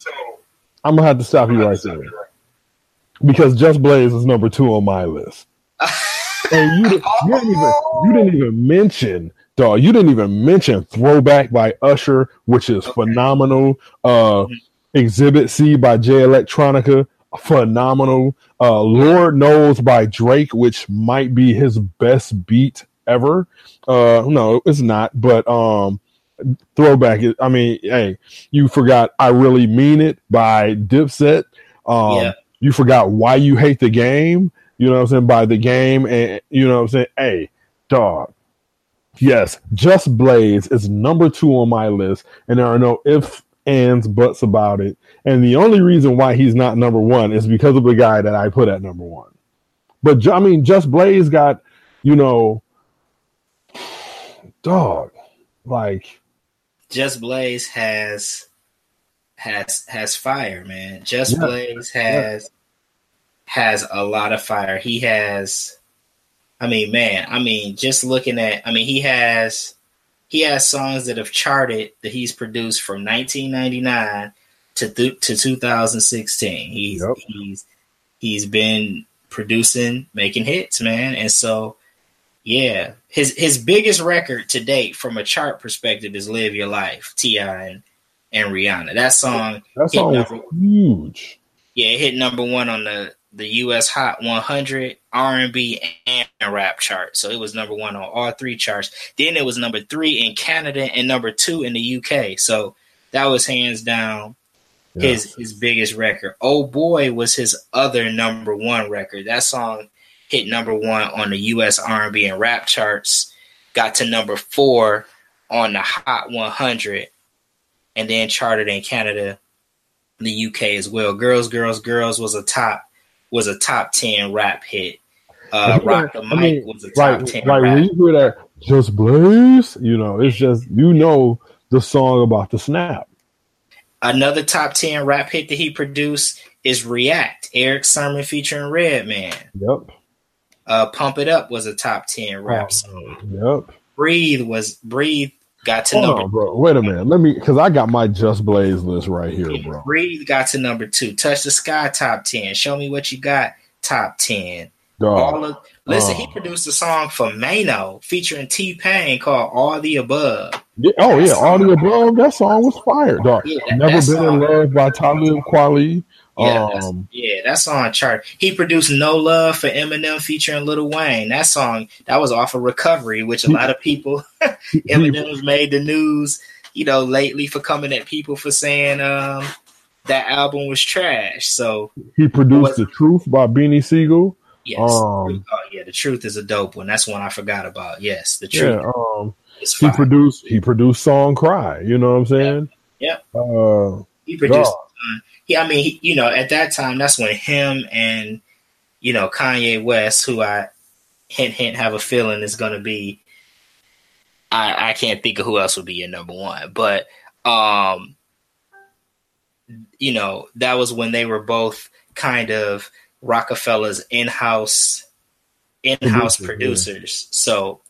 I'm gonna have to stop you right there because Just Blaze is number two on my list, [LAUGHS] and you, you didn't even you didn't even mention dog. You didn't even mention Throwback by Usher, which is phenomenal. Uh, Exhibit C by Jay Electronica, phenomenal. Uh, Lord Knows by Drake, which might be his best beat ever. Uh, no, it's not, but um, throwback. I mean, hey, you forgot "I Really Mean It" by Dipset. Um, yeah. You forgot "Why You Hate the Game." You know what I'm saying by the game, and you know what I'm saying. Hey, dog. Yes, Just Blaze is number two on my list, and there are no ifs, ands, buts about it. And the only reason why he's not number one is because of the guy that I put at number one. But I mean, Just Blaze got, you know, [SIGHS] dog, like just Blaze has has has fire, man. Just yeah. Blaze has yeah. has a lot of fire. He has I mean, man, I mean, just looking at I mean, he has he has songs that have charted that he's produced from 1999 to th- to 2016. He's Yep. he's he's been producing, making hits, man, and so yeah, his his biggest record to date from a chart perspective is "Live Your Life." T.I. and and Rihanna. That song, That hit song was number- huge. yeah, it hit number one on the the U.S. Hot 100 R&B and rap chart. So it was number one on all three charts. Then it was number three in Canada and number two in the UK. So that was hands down Yeah. his his biggest record. Oh boy was his other number one record. That song hit number one on the U.S. R&B and rap charts. Got to number four on the Hot 100, and then charted in Canada, the UK as well. Girls, girls, girls was a top was a top ten rap hit. Uh, Rock the I Mic mean, was a top Like, ten like when you hear that, just blaze, you know, it's just you know the song about the snap. Another top ten rap hit that he produced is React. Erick Sermon featuring Redman. Yep. Uh, Pump It Up was a top ten rap song. Yep. Breathe was Breathe got to Hold number on, bro. Wait a minute. Let me, because I got my Just Blaze list right here, bro. Breathe got to number two. Touch the Sky top ten. Show me what you got top ten. Dog. All of listen, he Oh. produced a song for Maino featuring T Pain called All the Above. Yeah, oh yeah, all the above. That song was fire, dog. Yeah, that- Never that been song- in love by Talib Kweli. Yeah, that's, Um, yeah, that song chart. He produced "No Love" for Eminem featuring Lil Wayne. That song that was off of "Recovery," which a lot of people [LAUGHS] [LAUGHS] Eminem's made the news, you know, lately for coming at people for saying um, that album was trash. So he produced "The Truth" by Beanie Sigel. yes, Um, oh yeah, the truth is a dope one. That's one I forgot about. Yes, the truth Yeah, um, he produced he produced "Song Cry." You know what I'm saying? Yeah. Uh, he produced. dog. Yeah, I mean, he, you know, at that time, that's when him and you know Kanye West, who I hint hint have a feeling is going to be. I I can't think of who else would be your number one, but um, you know, that was when they were both kind of Roc-A-Fella's in house in house Producers, producers. So,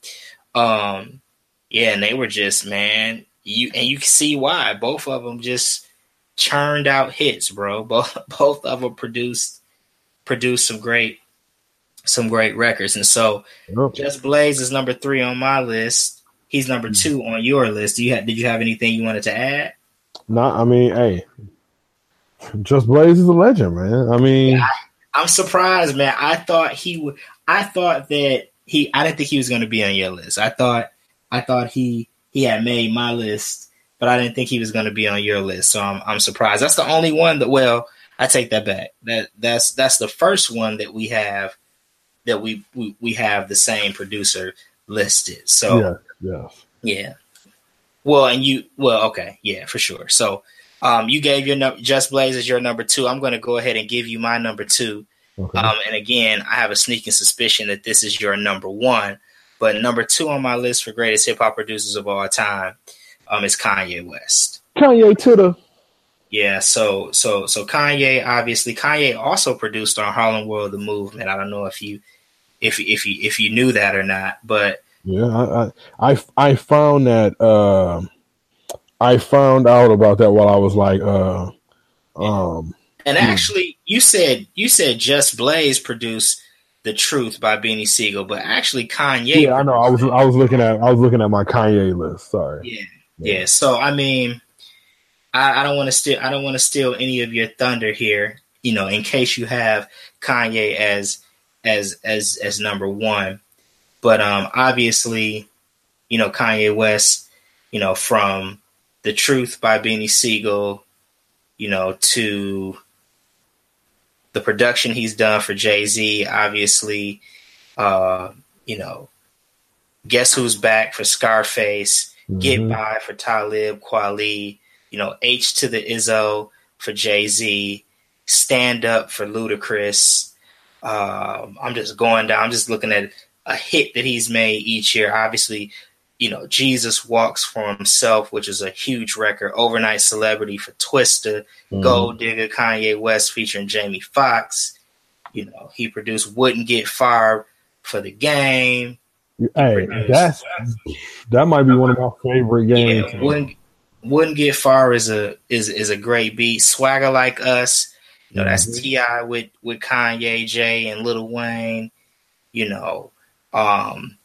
um, yeah, and they were just man, you and you can see why both of them just churned out hits, bro. [LAUGHS] Both both of them produced produced some great some great records, and so Yep. Just Blaze is number three on my list. He's number mm-hmm. two on your list. Do you have, did you have anything you wanted to add? Not, I mean, hey, Just Blaze is a legend, man. I mean, I'm surprised, man. I thought he would. I thought that he. I didn't think he was going to be on your list. I thought. I thought he he had made my list, but I didn't think he was going to be on your list. So I'm I'm surprised. That's the only one that. Well, I take that back. That that's that's the first one that we have that we we, we have the same producer listed. So yeah, yeah. Yeah. Well, and you well, okay, yeah, for sure. So, um, you gave your number Just Blaze as your number two. I'm going to go ahead and give you my number two. Okay. Um, and again, I have a sneaking suspicion that this is your number one. But number two on my list for greatest hip hop producers of all time, um, is Kanye West. Kanye to the Yeah, so so so Kanye obviously Kanye also produced on Harlem World the Movement. I don't know if you if if you if you knew that or not, but Yeah, I, I I I found that uh, I found out about that while I was like uh um And Hmm. actually, you said you said Just Blaze produced "The Truth" by Beanie Sigel, but actually Kanye. yeah I know I was I was looking at I was looking at my Kanye list. Sorry. it. Yeah, yeah. So I mean, I, I don't want to steal. I don't want to steal any of your thunder here. You know, in case you have Kanye as as as as number one, but um, obviously, you know Kanye West. You know, from "The Truth" by Beanie Sigel, you know, to the production he's done for Jay Z, obviously, uh, you know, Guess Who's Back for Scarface, Get Mhm. By for Talib Kweli, you know, H to the Izzo for Jay Z, Stand Up for Ludacris. Um, I'm just going down, I'm just looking at a hit that he's made each year. Obviously, you know, Jesus Walks for Himself, which is a huge record. Overnight Celebrity for Twista. Mhm. Gold Digger, Kanye West featuring Jamie Foxx. You know, he produced Wouldn't Get Fired for the game. Hey, produced- that's that might be one of my favorite games. Yeah, wouldn't Wouldn't Get Far is a is is a great beat. Swagger Like Us, you know, that's Mhm. T.I. with with Kanye, Jay, and Lil Wayne. You know, um,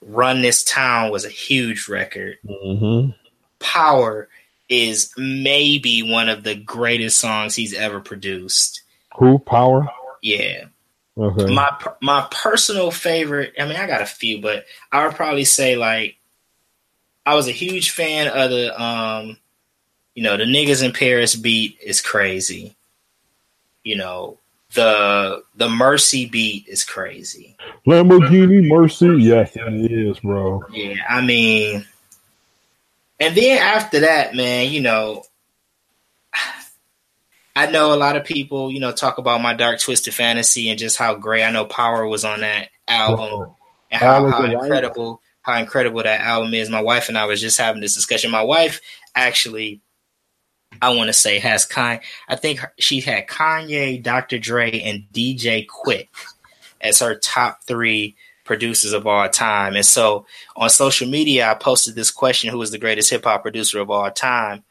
Run This Town was a huge record. Mm-hmm. Power is maybe one of the greatest songs he's ever produced. Who? Power? Yeah. Okay. My my personal favorite, I mean I got a few, but I would probably say like I was a huge fan of the um you know, the niggas in Paris beat is crazy. You know, the the Mercy beat is crazy. Lamborghini Mercy. Yes, it is, bro. Yeah, I mean, and then after that, man, you know, I know a lot of people, you know, talk about my dark twisted fantasy and just how great. I know Power was on that album and how, how incredible, how incredible that album is. My wife and I was just having this discussion. My wife actually, I want to say, has Kanye. I think she had Kanye, Dr. Dre, and DJ Quik as her top three producers of all time. And so on social media, I posted this question: Who is the greatest hip hop producer of all time?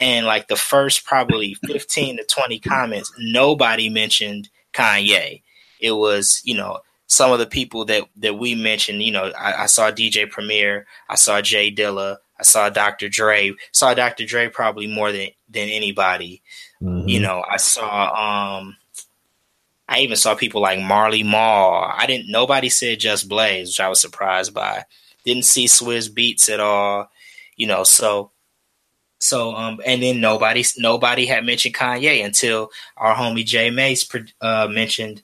And like the first probably fifteen to twenty comments, nobody mentioned Kanye. It was you know some of the people that that we mentioned. You know, I, I saw DJ Premier, I saw J Dilla, I saw Dr. Dre, saw Dr. Dre probably more than than anybody. Mhm. You know, I saw um I even saw people like Marley Marl. I didn't nobody said Just Blaze, which I was surprised by. Didn't see Swizz Beatz at all. You know, so so um and then nobody nobody had mentioned Kanye until our homie Jay Mace uh mentioned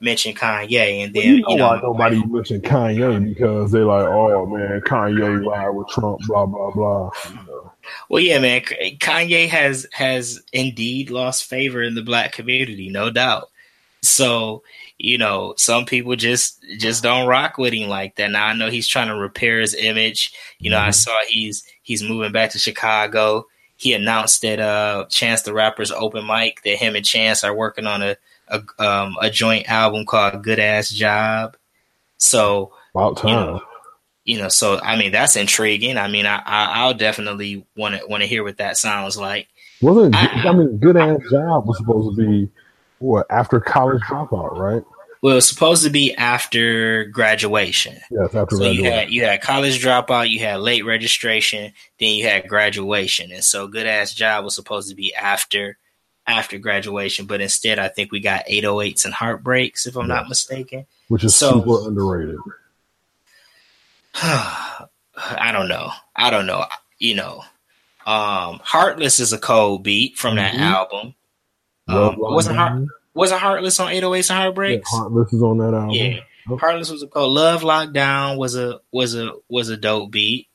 mentioned Kanye and Well, then you know, you know why nobody mentioned Kanye because they're like, oh man, Kanye ride with Trump, blah blah blah. You know. Well, yeah, man. Kanye has has indeed lost favor in the black community, no doubt. So, you know, some people just just don't rock with him like that. Now I know he's trying to repair his image. You know, I Mhm. saw he's he's moving back to Chicago. He announced that uh Chance the Rapper's open mic that him and Chance are working on a a, um, a joint album called Good Ass Job. So, About you know, you know, so I mean that's intriguing. I mean, I, I I'll definitely want to want to hear what that sounds like. Wasn't I- I mean, good ass job was supposed to be what after college dropout, right? Well, it's supposed to be after graduation. Yes, after So you had you had college dropout, you had late registration, then you had graduation, and so good ass job was supposed to be after after graduation, but instead I think we got 808s and heartbreaks, if I'm not mistaken. which is so- super underrated. [SIGHS] I don't know. I don't know. You know, um, Heartless is a cold beat from that Mhm. album. Love Um, wasn't Heart, wasn't Heartless on 808s and Yeah, Heartbreaks? Heartless is on that album. Yeah. Yep. Heartless was a cold. Love Lockdown was a was a was a dope beat.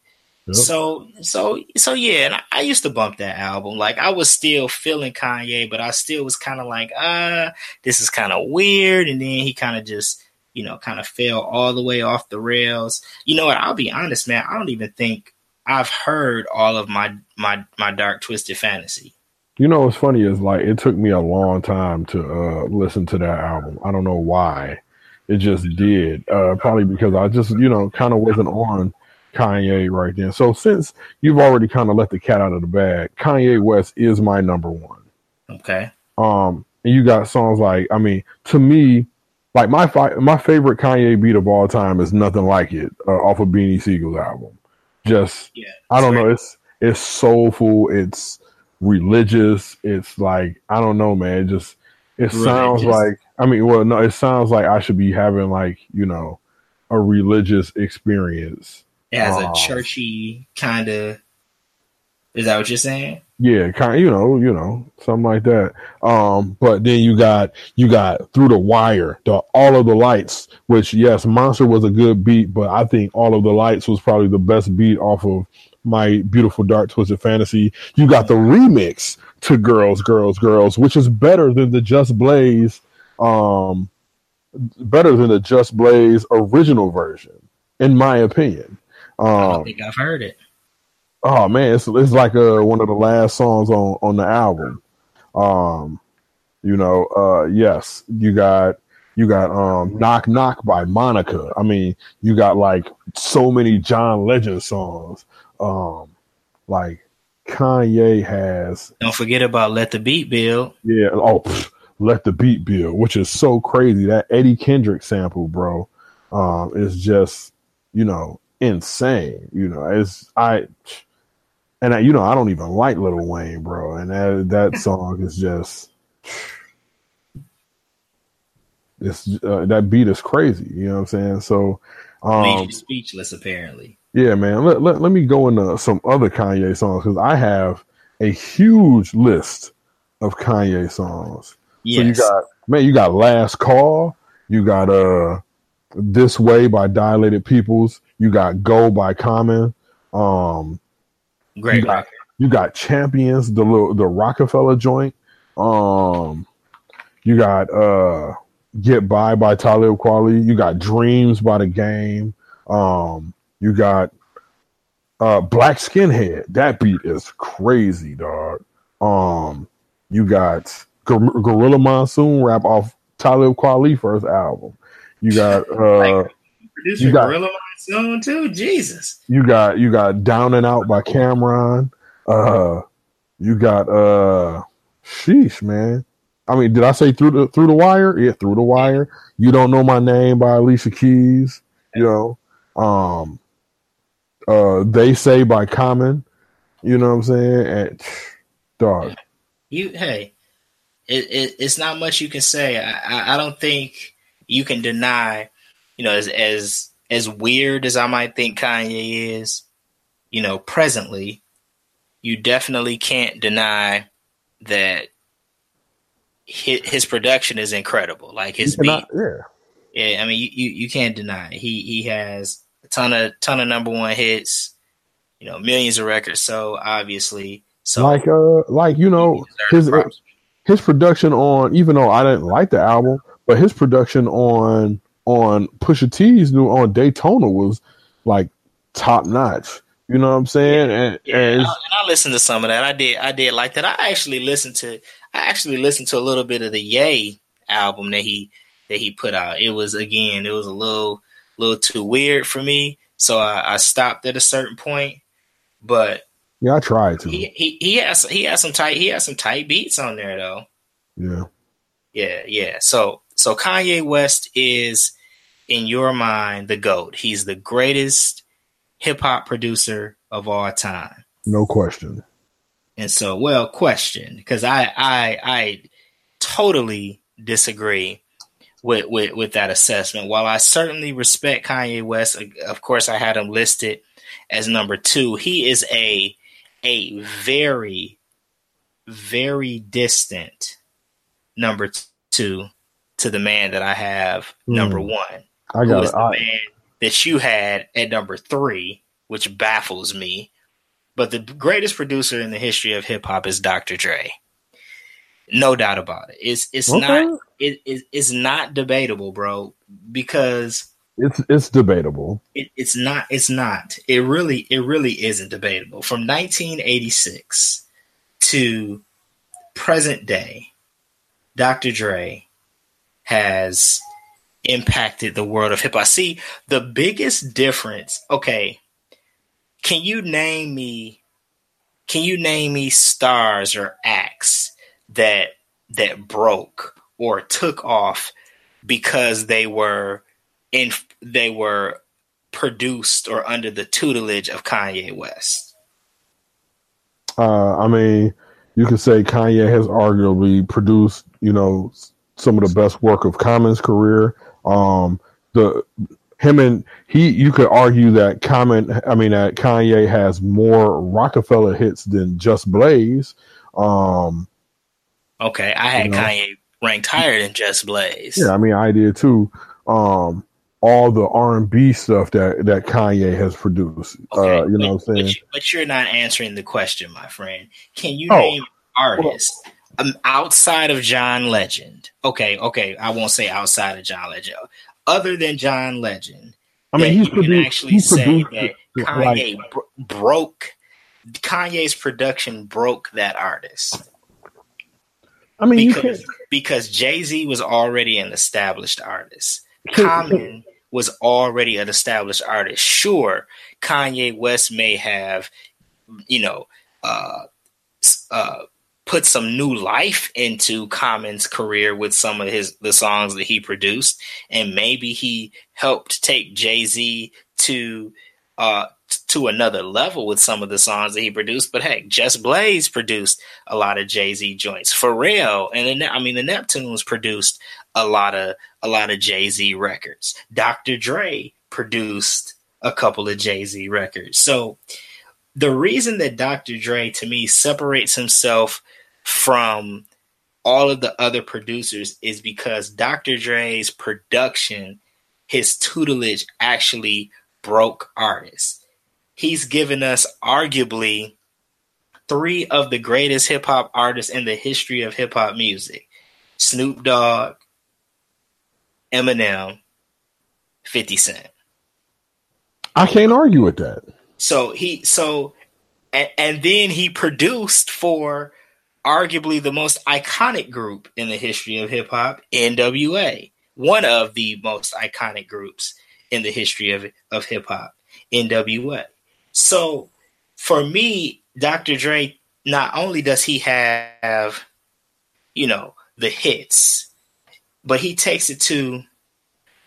Yep. So so so yeah, and I, I used to bump that album. Like I was still feeling Kanye, but I still was kind of like, uh, this is kind of weird. And then he kind of just, you know, kind of fell all the way off the rails. You know what? I'll be honest, man. I don't even think I've heard all of my my my dark twisted fantasy. You know what's funny is like it took me a long time to uh, listen to that album. I don't know why. It just did. Uh, probably because I just, you know, kind of wasn't on Kanye right then. So since you've already kind of let the cat out of the bag, Kanye West is my number one. Okay. Um, and you got songs like, I mean, to me, like my fi- my favorite Kanye beat of all time is "Nothing Like It" uh, off of Beanie Sigel's album. Just, Yeah. I don't Straight- know, it's it's soulful, it's religious, it's like I don't know, man. It just it sounds like I mean, well, no, it sounds like I should be having like you know a religious experience. It has Aw. a churchy kind of. Is that what you're saying? Yeah, kind of, you know, you know, something like that. Um, but then you got you got through the wire, the all of the lights, which yes, Monster was a good beat, but I think all of the lights was probably the best beat off of my beautiful dark twisted fantasy. You got the remix to Girls, Girls, Girls, which is better than the Just Blaze, um, better than the Just Blaze original version, in my opinion. Um, I don't Um, think I've heard it. Oh man, it's it's like uh one of the last songs on on the album. Um, you know, uh, yes, you got you got um "Knock Knock" by Monica. I mean, you got like so many John Legend songs. Um, like Kanye has. Don't forget about Let the Beat Build. Yeah. Oh, pff, Let the Beat Build, which is so crazy. That Eddie Kendrick sample, bro, um, is just, you know, insane. You know, it's, I, and I, you know, I don't even like Little Wayne, bro. And that, that [LAUGHS] song is just, it's, uh, that beat is crazy. You know what I'm saying? So, um, speechless, apparently. Yeah, man. Let, let, let me go into some other Kanye songs because I have a huge list of Kanye songs. Yes. So you got man, you got Last Call, you got uh This Way by Dilated Peoples, you got Go by Common. Um Great you got, you got Champions, the little the Roc-A-Fella joint. Um you got uh Get By by Talib Kweli, you got Dreams by the Game. Um you got uh Black Skinhead. That beat is crazy, dog. Um, you got Guerrilla Monsoon rap off Talib Kweli first album. You got [LAUGHS] uh producer you got, Guerrilla Monsoon too. Jesus. You got you got Down and Out by Cam'ron. Uh you got uh sheesh, man. I mean, did I say through the through the wire? Yeah, through the wire. You don't know my name by Alicia Keys. You know, um, uh, they say by Common. You know what I'm saying? And dog. You hey, it, it, it's not much you can say. I, I, don't think you can deny. You know, as as as weird as I might think Kanye is, you know, presently, you definitely can't deny that his, his production is incredible. Like his beat, yeah, yeah. I mean, you, you, you can't deny it. he he has ton of ton of number one hits, you know, millions of records. So obviously, so like uh, like you know, his his production on even though I didn't like the album, but his production on on Pusha T's new on Daytona was like top notch. You know what I'm saying? Yeah, and, yeah. And, and, I, listened to some of that. I did. I did like that. I actually listened to. I actually listened to a little bit of the Yay album that he that he put out. It was again. It was a little little too weird for me, so I, I stopped at a certain point. But yeah, I tried to. He, he he has he has some tight he has some tight beats on there though. Yeah, yeah, yeah. So so Kanye West is in your mind the goat. He's the greatest hip hop producer of all time. No question. And so, well, question because I I I totally disagree with, with, with that assessment. While I certainly respect Kanye West, of course, I had him listed as number two. He is a a very very distant number two to the man that I have mm. number one. I got it. The man that you had at number three, which baffles me. But the greatest producer in the history of hip hop is Dr. Dre. No doubt about it. It's it's okay. not it, it, it's not debatable, bro, because it's it's debatable. It, it's not it's not. It really it really isn't debatable. From 1986 to present day, Dr. Dre has impacted the world of hip hop. See, the biggest difference, okay, can you name me can you name me stars or acts that that broke or took off because they were in they were produced or under the tutelage of Kanye West? Uh, I mean, you could say Kanye has arguably produced, you know, some of the best work of Common's career. Um, the him and he, you could argue that Common, I mean, that Kanye has more Roc-A-Fella hits than Just Blaze. Um, Okay, I had you know? Kanye ranked higher than Just Blaze. Yeah, I mean, I did too. Um, all the R and B stuff that that Kanye has produced. Okay, uh, you know what I'm saying? But, but, you're not answering the question, my friend. Can you oh, name artists well, um, outside of John Legend? Okay, okay, I won't say outside of John Legend. Other than John Legend, I mean, he's you produced, actually say that Kanye like, bro- broke Kanye's production broke that artist. I mean, because, because Jay Z was already an established artist. [LAUGHS] Common was already an established artist. Sure, Kanye West may have, you know, uh, uh, put some new life into Common's career with some of his the songs that he produced, and maybe he helped take Jay Z to uh, to another level with some of the songs that he produced. But hey, Just Blaze produced a lot of Jay Z joints. Pharrell and the, I mean the Neptunes produced a lot of a lot of Jay Z records. Dr. Dre produced a couple of Jay Z records. So the reason that Dr. Dre to me separates himself from all of the other producers is because Dr. Dre's production, his tutelage actually broke artists. He's given us arguably three of the greatest hip hop artists in the history of hip hop music Snoop Dogg, Eminem, 50 Cent. I can't argue with that. So he so and, and then he produced for arguably the most iconic group in the history of hip hop, NWA. One of the most iconic groups in the history of of hip hop, NWA. So for me, Dr. Dre not only does he have you know the hits, but he takes it to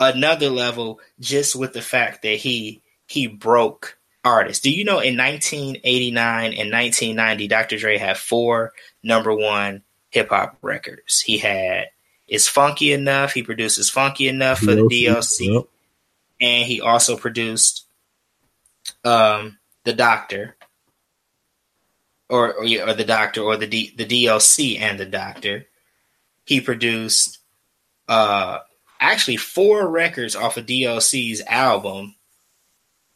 another level just with the fact that he he broke artists. Do you know in 1989 and 1990, Dr. Dre had four number one hip hop records. He had It's Funky Enough. He produces Funky Enough for the DLC. Yep. And he also produced um, The Doctor. Or, or, or the Doctor or the D, the D.O.C. and the Doctor. He produced uh, actually four records off of D.O.C.'s album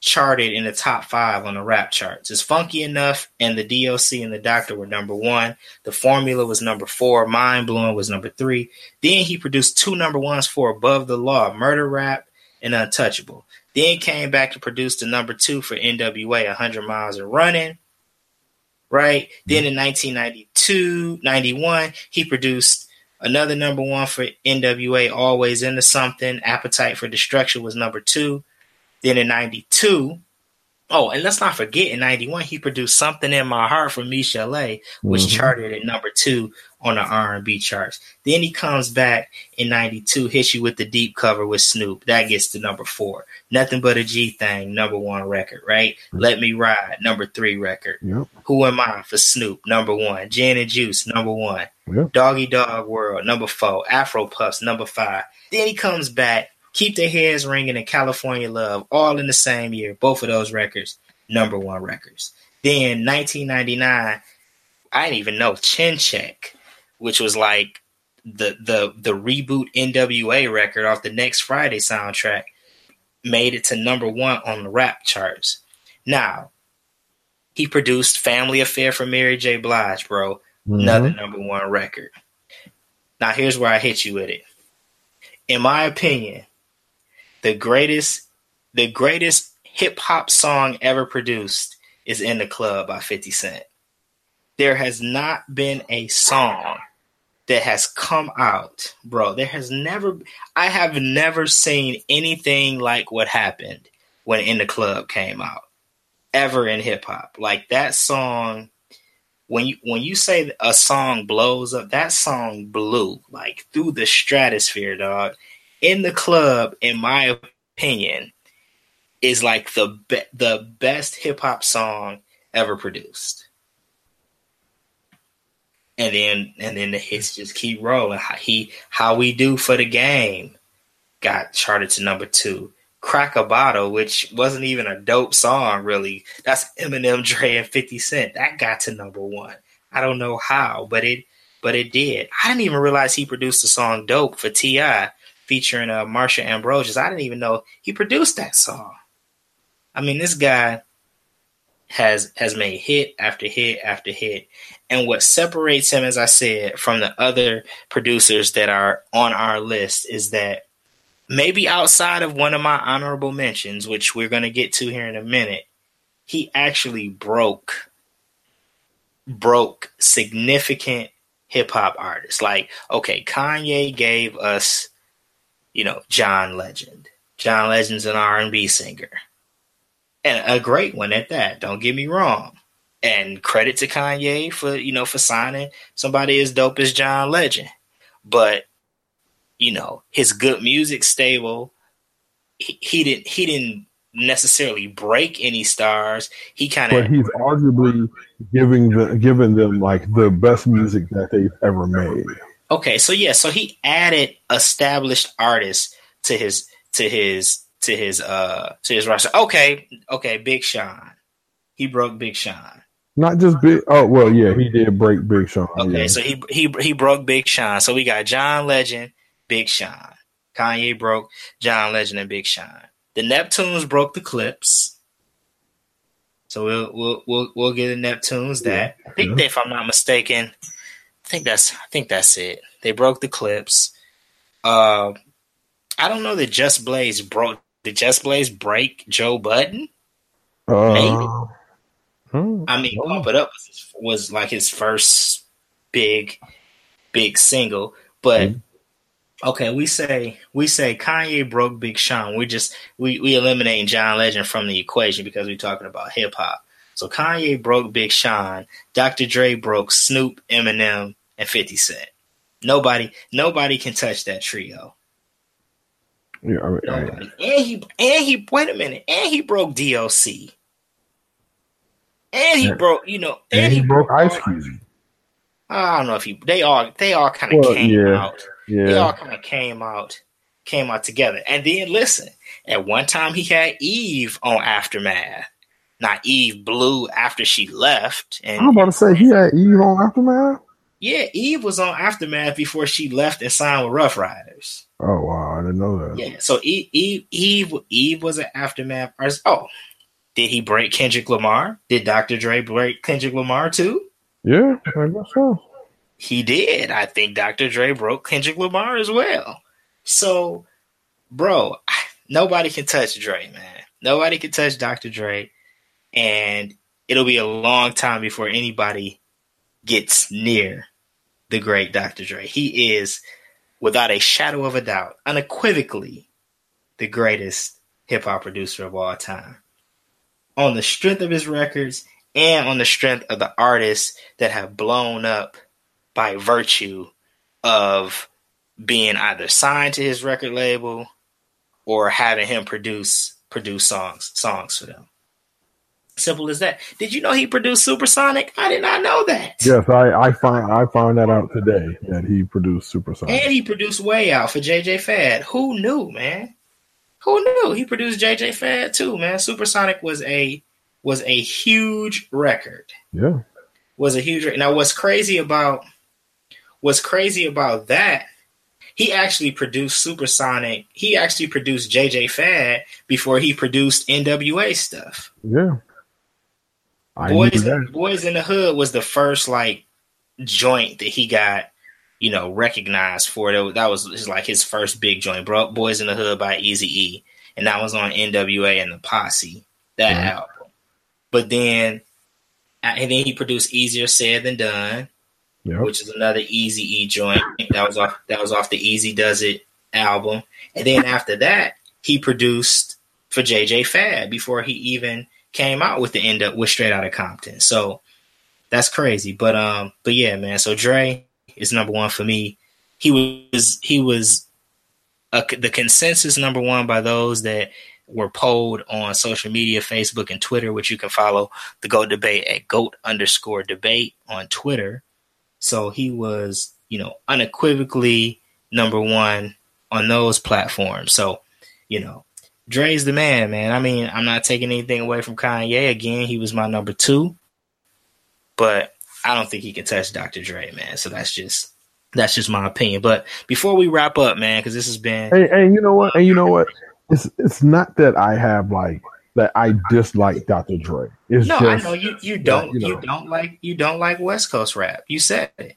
charted in the top five on the rap charts. It's funky enough, and the D.O.C. and the Doctor were number one. The Formula was number four. Mind Blowing was number three. Then he produced two number ones for Above the Law, Murder Rap, and Untouchable. Then came back to produce the number two for NWA, 100 Miles and Running. Right. Then in 1992, 91, he produced another number one for NWA, Always Into Something. Appetite for Destruction was number two. Then in 92, oh, and let's not forget in 91, he produced Something in My Heart from Michel'le, which mm-hmm. charted at number two on the R&B charts. Then he comes back in 92, hits you with the deep cover with Snoop. That gets to number four. Nothing But a G Thing, number one record, right? Mm-hmm. Let Me Ride, number three record. Yep. Who Am I for Snoop, number one. Gin and Juice, number one. Yep. Doggy Dog World, number four. Afro Puffs, number five. Then he comes back Keep Their Heads Ringing and California Love, all in the same year. Both of those records, number one records. Then 1999, I didn't even know Chin Check, which was like the the the reboot NWA record off the Next Friday soundtrack, made it to number one on the rap charts. Now, he produced Family Affair for Mary J. Blige, bro. Mm-hmm. Another number one record. Now here's where I hit you with it. In my opinion, the greatest the greatest hip hop song ever produced is In the Club by 50 Cent. There has not been a song that has come out, bro. There has never I have never seen anything like what happened when In the Club came out ever in hip hop. Like that song when you when you say a song blows up, that song blew like through the stratosphere, dog in the club, in my opinion, is like the be- the best hip hop song ever produced. And then and then the hits just keep rolling. How he how we do for the game got charted to number two. Crack a bottle, which wasn't even a dope song, really. That's Eminem, Dre, and Fifty Cent. That got to number one. I don't know how, but it but it did. I didn't even realize he produced the song "Dope" for T.I featuring uh, Marsha Ambrosius. I didn't even know he produced that song. I mean, this guy has has made hit after hit after hit, and what separates him, as I said, from the other producers that are on our list is that maybe outside of one of my honorable mentions, which we're going to get to here in a minute, he actually broke broke significant hip hop artists. Like, okay, Kanye gave us you know, John Legend. John Legend's an R&B singer. And a great one at that, don't get me wrong. and credit to Kanye for you know for signing somebody as dope as John Legend, but you know his good music stable. He, he didn't he didn't necessarily break any stars. He kind of. But he's arguably giving the giving them like the best music that they've ever made. Okay. So yeah, so he added established artists to his to his to his uh to his roster. Okay, okay, Big Sean. He broke Big Sean. Not just big. Oh well, yeah, he did break Big Sean. Okay, yeah. so he he he broke Big Sean. So we got John Legend, Big Sean. Kanye broke John Legend and Big Sean. The Neptunes broke the Clipse. So we'll we'll we'll, we'll get the Neptunes that. I think Yeah. that if I'm not mistaken, I think that's I think that's it. They broke the Clipse. Uh, I don't know that Just Blaze broke. Did Just Blaze break Joe Budden? Uh, hmm, I mean. Pump It Up was, was like his first big, big single. But okay, we say we say Kanye broke Big Sean. We just we we eliminating John Legend from the equation because we're talking about hip hop. So Kanye broke Big Sean. Dr. Dre broke Snoop, Eminem, and Fifty Cent. Nobody nobody can touch that trio. yeah, I mean, I- Nobody. And he and he wait a minute. And he broke DOC. And he Yeah. broke, you know, and he broke Ice Cube. I don't know if he they all they all kind of Well, came yeah. out. They all kind of came out came out together. And then listen, at one time he had Eve on Aftermath. Not Eve Blue after she left. And I'm about to say he had Eve on Aftermath. Yeah, Eve was on Aftermath before she left and signed with Ruff Ryders. Oh wow, I didn't know that. Yeah, so Eve Eve Eve, Eve was an Aftermath artist. Oh, did he break Kendrick Lamar? Did Dr. Dre break Kendrick Lamar too? Yeah, I guess so. He did. I think Dr. Dre broke Kendrick Lamar as well. So, bro, nobody can touch Dre, man. Nobody can touch Dr. Dre. And it'll be a long time before anybody gets near the great Dr. Dre. He is, without a shadow of a doubt, unequivocally the greatest hip hop producer of all time. On the strength of his records and on the strength of the artists that have blown up by virtue of being either signed to his record label or having him produce produce songs songs for them. Simple as that. Did you know he produced Supersonic? I did not know that. Yes, I I find I found that out today that he produced Supersonic. And he produced Way Out for JJ Fad. Who knew, man? Who knew? He produced JJ Fad too, man. Supersonic was a was a huge record. Yeah, was a huge. Now, what's crazy about what's crazy about that? He actually produced Supersonic. He actually produced JJ Fad before he produced NWA stuff. yeah. I Boys. Boys in the Hood was the first like joint that he got, you know, recognized for. That was- That was his, like his first big joint. Bro, Boys in the Hood by Easy E, and that was on NWA and the Posse. That Right. album. But then, and then he produced Easier Said Than Done. Yep. which is another Easy E joint. That was off that was off the Easy Does It album. And then after that, he produced for JJ Fad before he even came out with the end up with Straight Outta Compton. So that's crazy. But um but yeah, man. So Dre is number one for me. He was he was a, the consensus number one by those that were polled on social media, Facebook and Twitter, which you can follow the GOAT debate at GOAT underscore debate on Twitter. So he was, you know, unequivocally number one on those platforms. So, you know, Dre's the man, man. I mean, I'm not taking anything away from Kanye. Again, he was my number two, but I don't think he can touch Dr. Dre, man. So that's just that's just my opinion. But before we wrap up, man, because this has been Hey, and you know what? And you know what? It's it's not that I have like that I dislike Dr. Dre. It's no, just I know you you don't you you, know. don't like you don't like West Coast rap. You said it.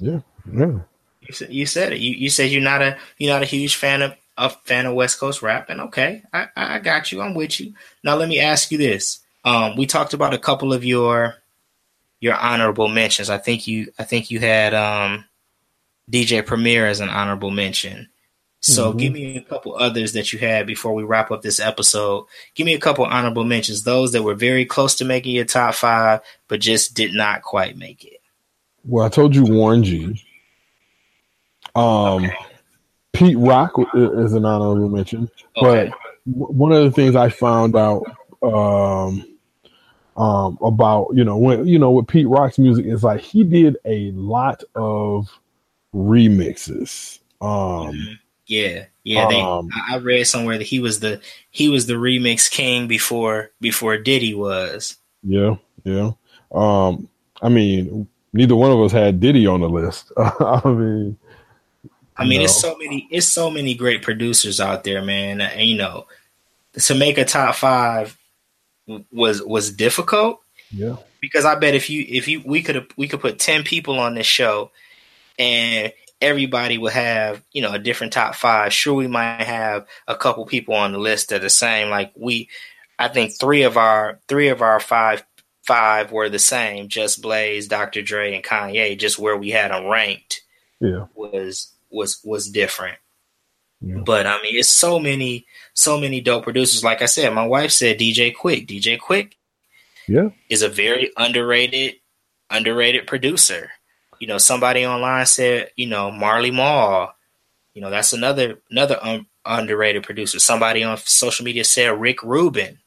yeah, yeah. You said, you said it. You you said you're not a you're not a huge fan of a fan of West Coast rap, and okay, I, I got you. I'm with you. Now let me ask you this. Um, we talked about a couple of your your honorable mentions. I think you I think you had um, DJ Premier as an honorable mention. So mm-hmm. give me a couple others that you had before we wrap up this episode. Give me a couple honorable mentions, those that were very close to making your top five, but just did not quite make it. Well, I told you Warren G. Um, okay. Pete Rock is an honorable mention, okay. but one of the things I found out um, um, about you know when you know with Pete Rock's music is like he did a lot of remixes. Um, mm-hmm. Yeah, yeah. They, um, I read somewhere that he was the he was the remix king before before Diddy was. Yeah, yeah. Um, I mean, neither one of us had Diddy on the list. [LAUGHS] I mean, I mean, know. it's so many, it's so many great producers out there, man. And you know, to make a top five was was difficult. Yeah, because I bet if you if you we could we could put ten people on this show, and everybody would have, you know, a different top five. Sure, we might have a couple people on the list that are the same. Like we, I think three of our three of our five five were the same. Just Blaze, Dr. Dre, and Kanye. Just where we had them ranked, yeah, was was was different. Yeah. But I mean, it's so many, so many dope producers. Like I said, my wife said DJ Quik. DJ Quik, yeah, is a very underrated, underrated producer you know, somebody online said, you know, Marley Marl. You know, that's another another un- underrated producer. Somebody on social media said Rick Rubin.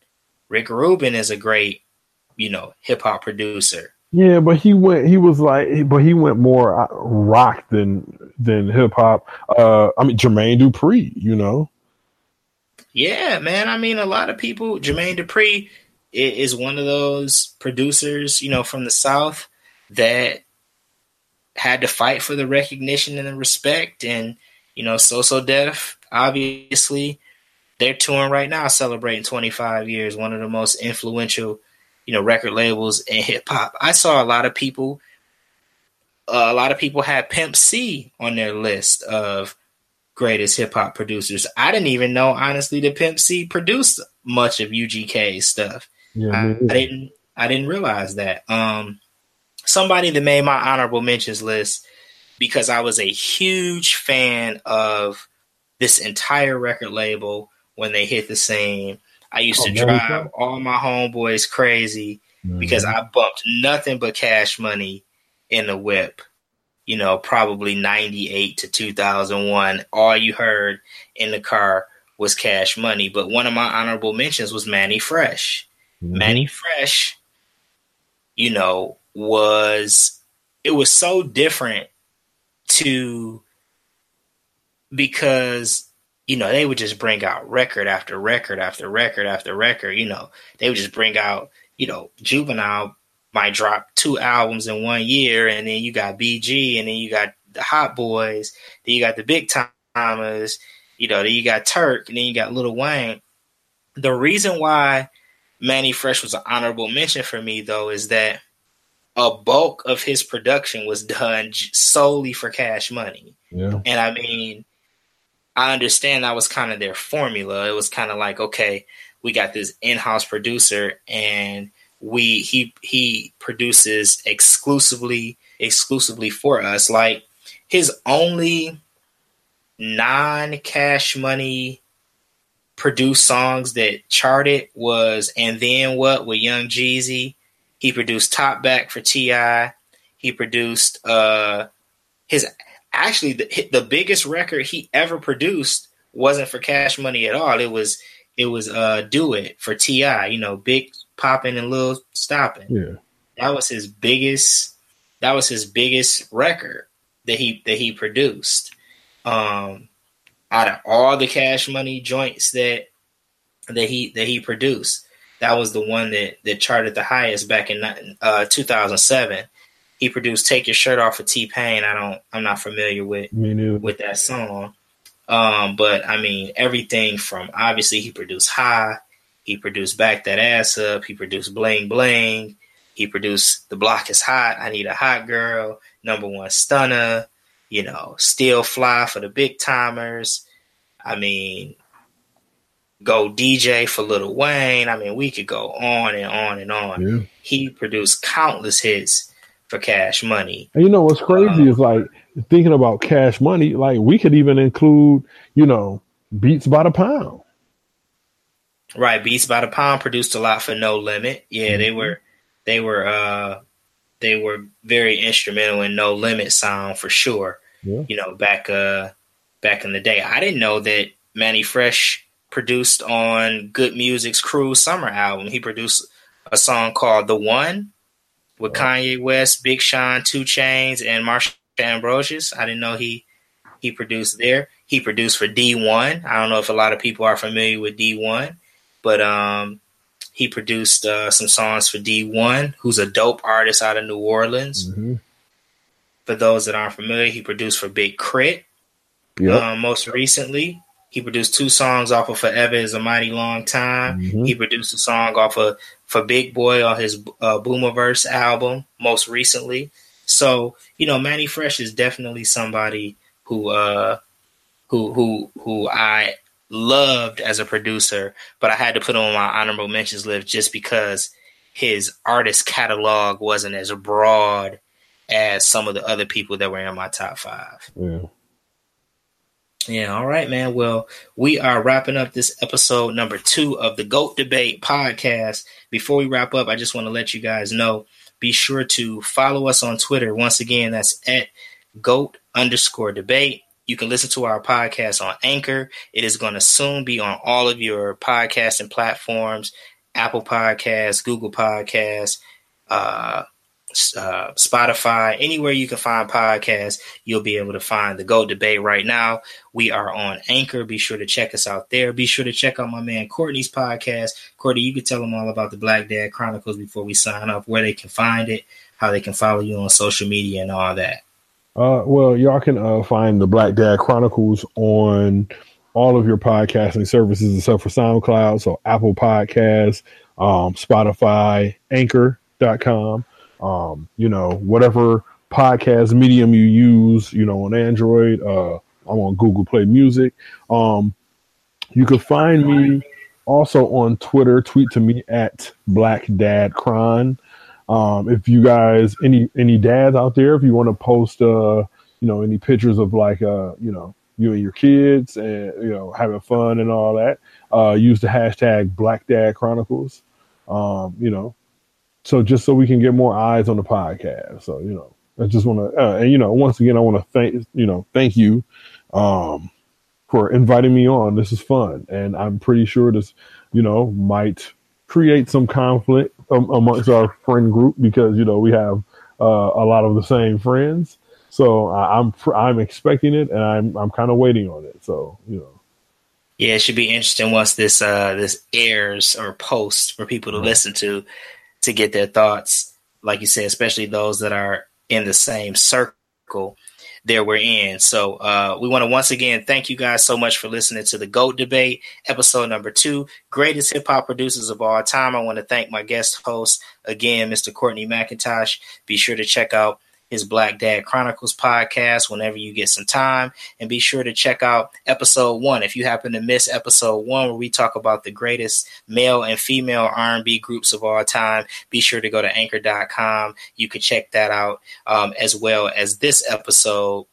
Rick Rubin is a great, you know, hip hop producer. Yeah, but he went. He was like, but he went more uh, rock than than hip hop. Uh, I mean, Jermaine Dupri. You know. Yeah, man. I mean, a lot of people. Jermaine Dupri is one of those producers, you know, from the South that had to fight for the recognition and the respect. And, you know, So So Def, obviously, they're touring right now, celebrating 25 years, one of the most influential, you know, record labels and hip hop. I saw a lot of people, uh, a lot of people had Pimp C on their list of greatest hip hop producers. I didn't even know, honestly, that Pimp C produced much of UGK's stuff. Yeah, I, I didn't, I didn't realize that. Um, somebody that made my honorable mentions list because I was a huge fan of this entire record label when they hit the scene. I used oh, to drive all my homeboys crazy mm-hmm. because I bumped nothing but cash money in the whip. You know, probably 98 to 2001. All you heard in the car was cash money. But one of my honorable mentions was Mannie Fresh. Mm-hmm. Mannie Fresh, you know, was it was so different to because you know they would just bring out record after record after record after record you know they would just bring out you know juvenile might drop two albums in one year and then you got bg and then you got the hot boys then you got the big timers you know then you got turk and then you got Lil Wayne the reason why Mannie fresh was an honorable mention for me though is that a bulk of his production was done solely for cash money. Yeah. And I mean, I understand that was kind of their formula. It was kind of like, okay, we got this in-house producer and we he he produces exclusively exclusively for us. Like his only non-cash money produced songs that charted was and then what with Young Jeezy he produced Top Back for T.I. He produced uh, his actually the, the biggest record he ever produced wasn't for Cash Money at all. It was it was uh, Do It for T.I. You know, big popping and little stopping. Yeah, that was his biggest. That was his biggest record that he that he produced. Um, out of all the Cash Money joints that that he that he produced, that was the one that that charted the highest back in uh, 2007. He produced "Take Your Shirt Off" for T Pain. I don't, I'm not familiar with with that song, um, but I mean everything from obviously he produced "High," he produced "Back That Ass Up," he produced "Bling Bling," he produced "The Block Is Hot," "I Need a Hot Girl," "Number One Stunner," you know, "Still Fly" for the big timers. I mean, Go DJ for Little Wayne. I mean, we could go on and on and on. Yeah. He produced countless hits for Cash Money. And you know what's crazy um, is like thinking about Cash Money. Like we could even include, you know, Beats by the Pound. Right, Beats by the Pound produced a lot for No Limit. Yeah, mm-hmm. they were, they were, uh, they were very instrumental in No Limit sound for sure. Yeah. You know, back uh, back in the day, I didn't know that Mannie Fresh produced on Good Music's Cruel Summer album. He produced a song called "The One" with Kanye West, Big Sean, 2 Chainz, and Marsha Ambrosius. I didn't know he he produced there. He produced for Dee-1. I don't know if a lot of people are familiar with Dee-1, but um, he produced uh, some songs for Dee-1, who's a dope artist out of New Orleans. Mm-hmm. For those that aren't familiar, he produced for Big K.R.I.T. Yep. Um, most recently, he produced two songs off of Forever is a Mighty Long Time. Mm-hmm. He produced a song off of for Big Boy on his uh, Boomiverse album most recently. So you know, Mannie Fresh is definitely somebody who uh, who who who I loved as a producer, but I had to put him on my honorable mentions list just because his artist catalog wasn't as broad as some of the other people that were in my top five. Yeah. Yeah, all right, man. Well, we are wrapping up this episode number two of the GOAT Debate podcast. Before we wrap up, I just want to let you guys know be sure to follow us on Twitter. Once again, that's at GOAT underscore debate. You can listen to our podcast on Anchor. It is going to soon be on all of your podcasting platforms Apple Podcasts, Google Podcasts, uh, uh, Spotify, anywhere you can find podcasts, you'll be able to find the GOAT Debate right now. We are on Anchor. Be sure to check us out there. Be sure to check out my man Courtney's podcast. Courtney, you can tell them all about the Black Dad Chronicles before we sign up, where they can find it, how they can follow you on social media, and all that. Uh, well, y'all can uh, find the Black Dad Chronicles on all of your podcasting services except for SoundCloud. So Apple Podcasts, um, Spotify, Anchor.com um, you know, whatever podcast medium you use, you know, on Android, uh, I'm on Google Play Music. Um, you can find me also on Twitter. Tweet to me at Black Dad Cron. Um, if you guys, any any dads out there, if you want to post, uh, you know, any pictures of like, uh, you know, you and your kids and you know having fun and all that, uh, use the hashtag Black Dad Chronicles. Um, you know, so just so we can get more eyes on the podcast. So you know, I just want to, uh, and you know, once again, I want to thank you know, thank you um, for inviting me on. This is fun, and I'm pretty sure this, you know, might create some conflict um, amongst our friend group because you know we have uh, a lot of the same friends. So I, I'm I'm expecting it, and I'm I'm kind of waiting on it. So you know. Yeah, it should be interesting once this uh this airs or posts for people to right. listen to to get their thoughts, like you said, especially those that are in the same circle that we're in. So uh, we want to once again thank you guys so much for listening to the GOAT debate, episode number two, greatest hip hop producers of all time. I want to thank my guest host again, Mr. Courtney McIntosh. Be sure to check out his Black Dad Chronicles podcast whenever you get some time. And be sure to check out episode one. If you happen to miss episode one, where we talk about the greatest male and female R&B groups of all time, be sure to go to anchor.com. You can check that out um, as well as this episode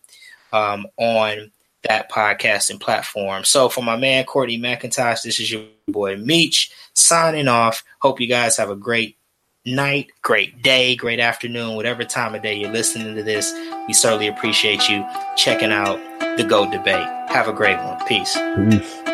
um, on that podcasting platform. So for my man Courtney McIntosh, this is your boy Meech signing off. Hope you guys have a great night, great day, great afternoon, whatever time of day you're listening to this. We certainly appreciate you checking out the GOAT debate. Have a great one. Peace. Peace.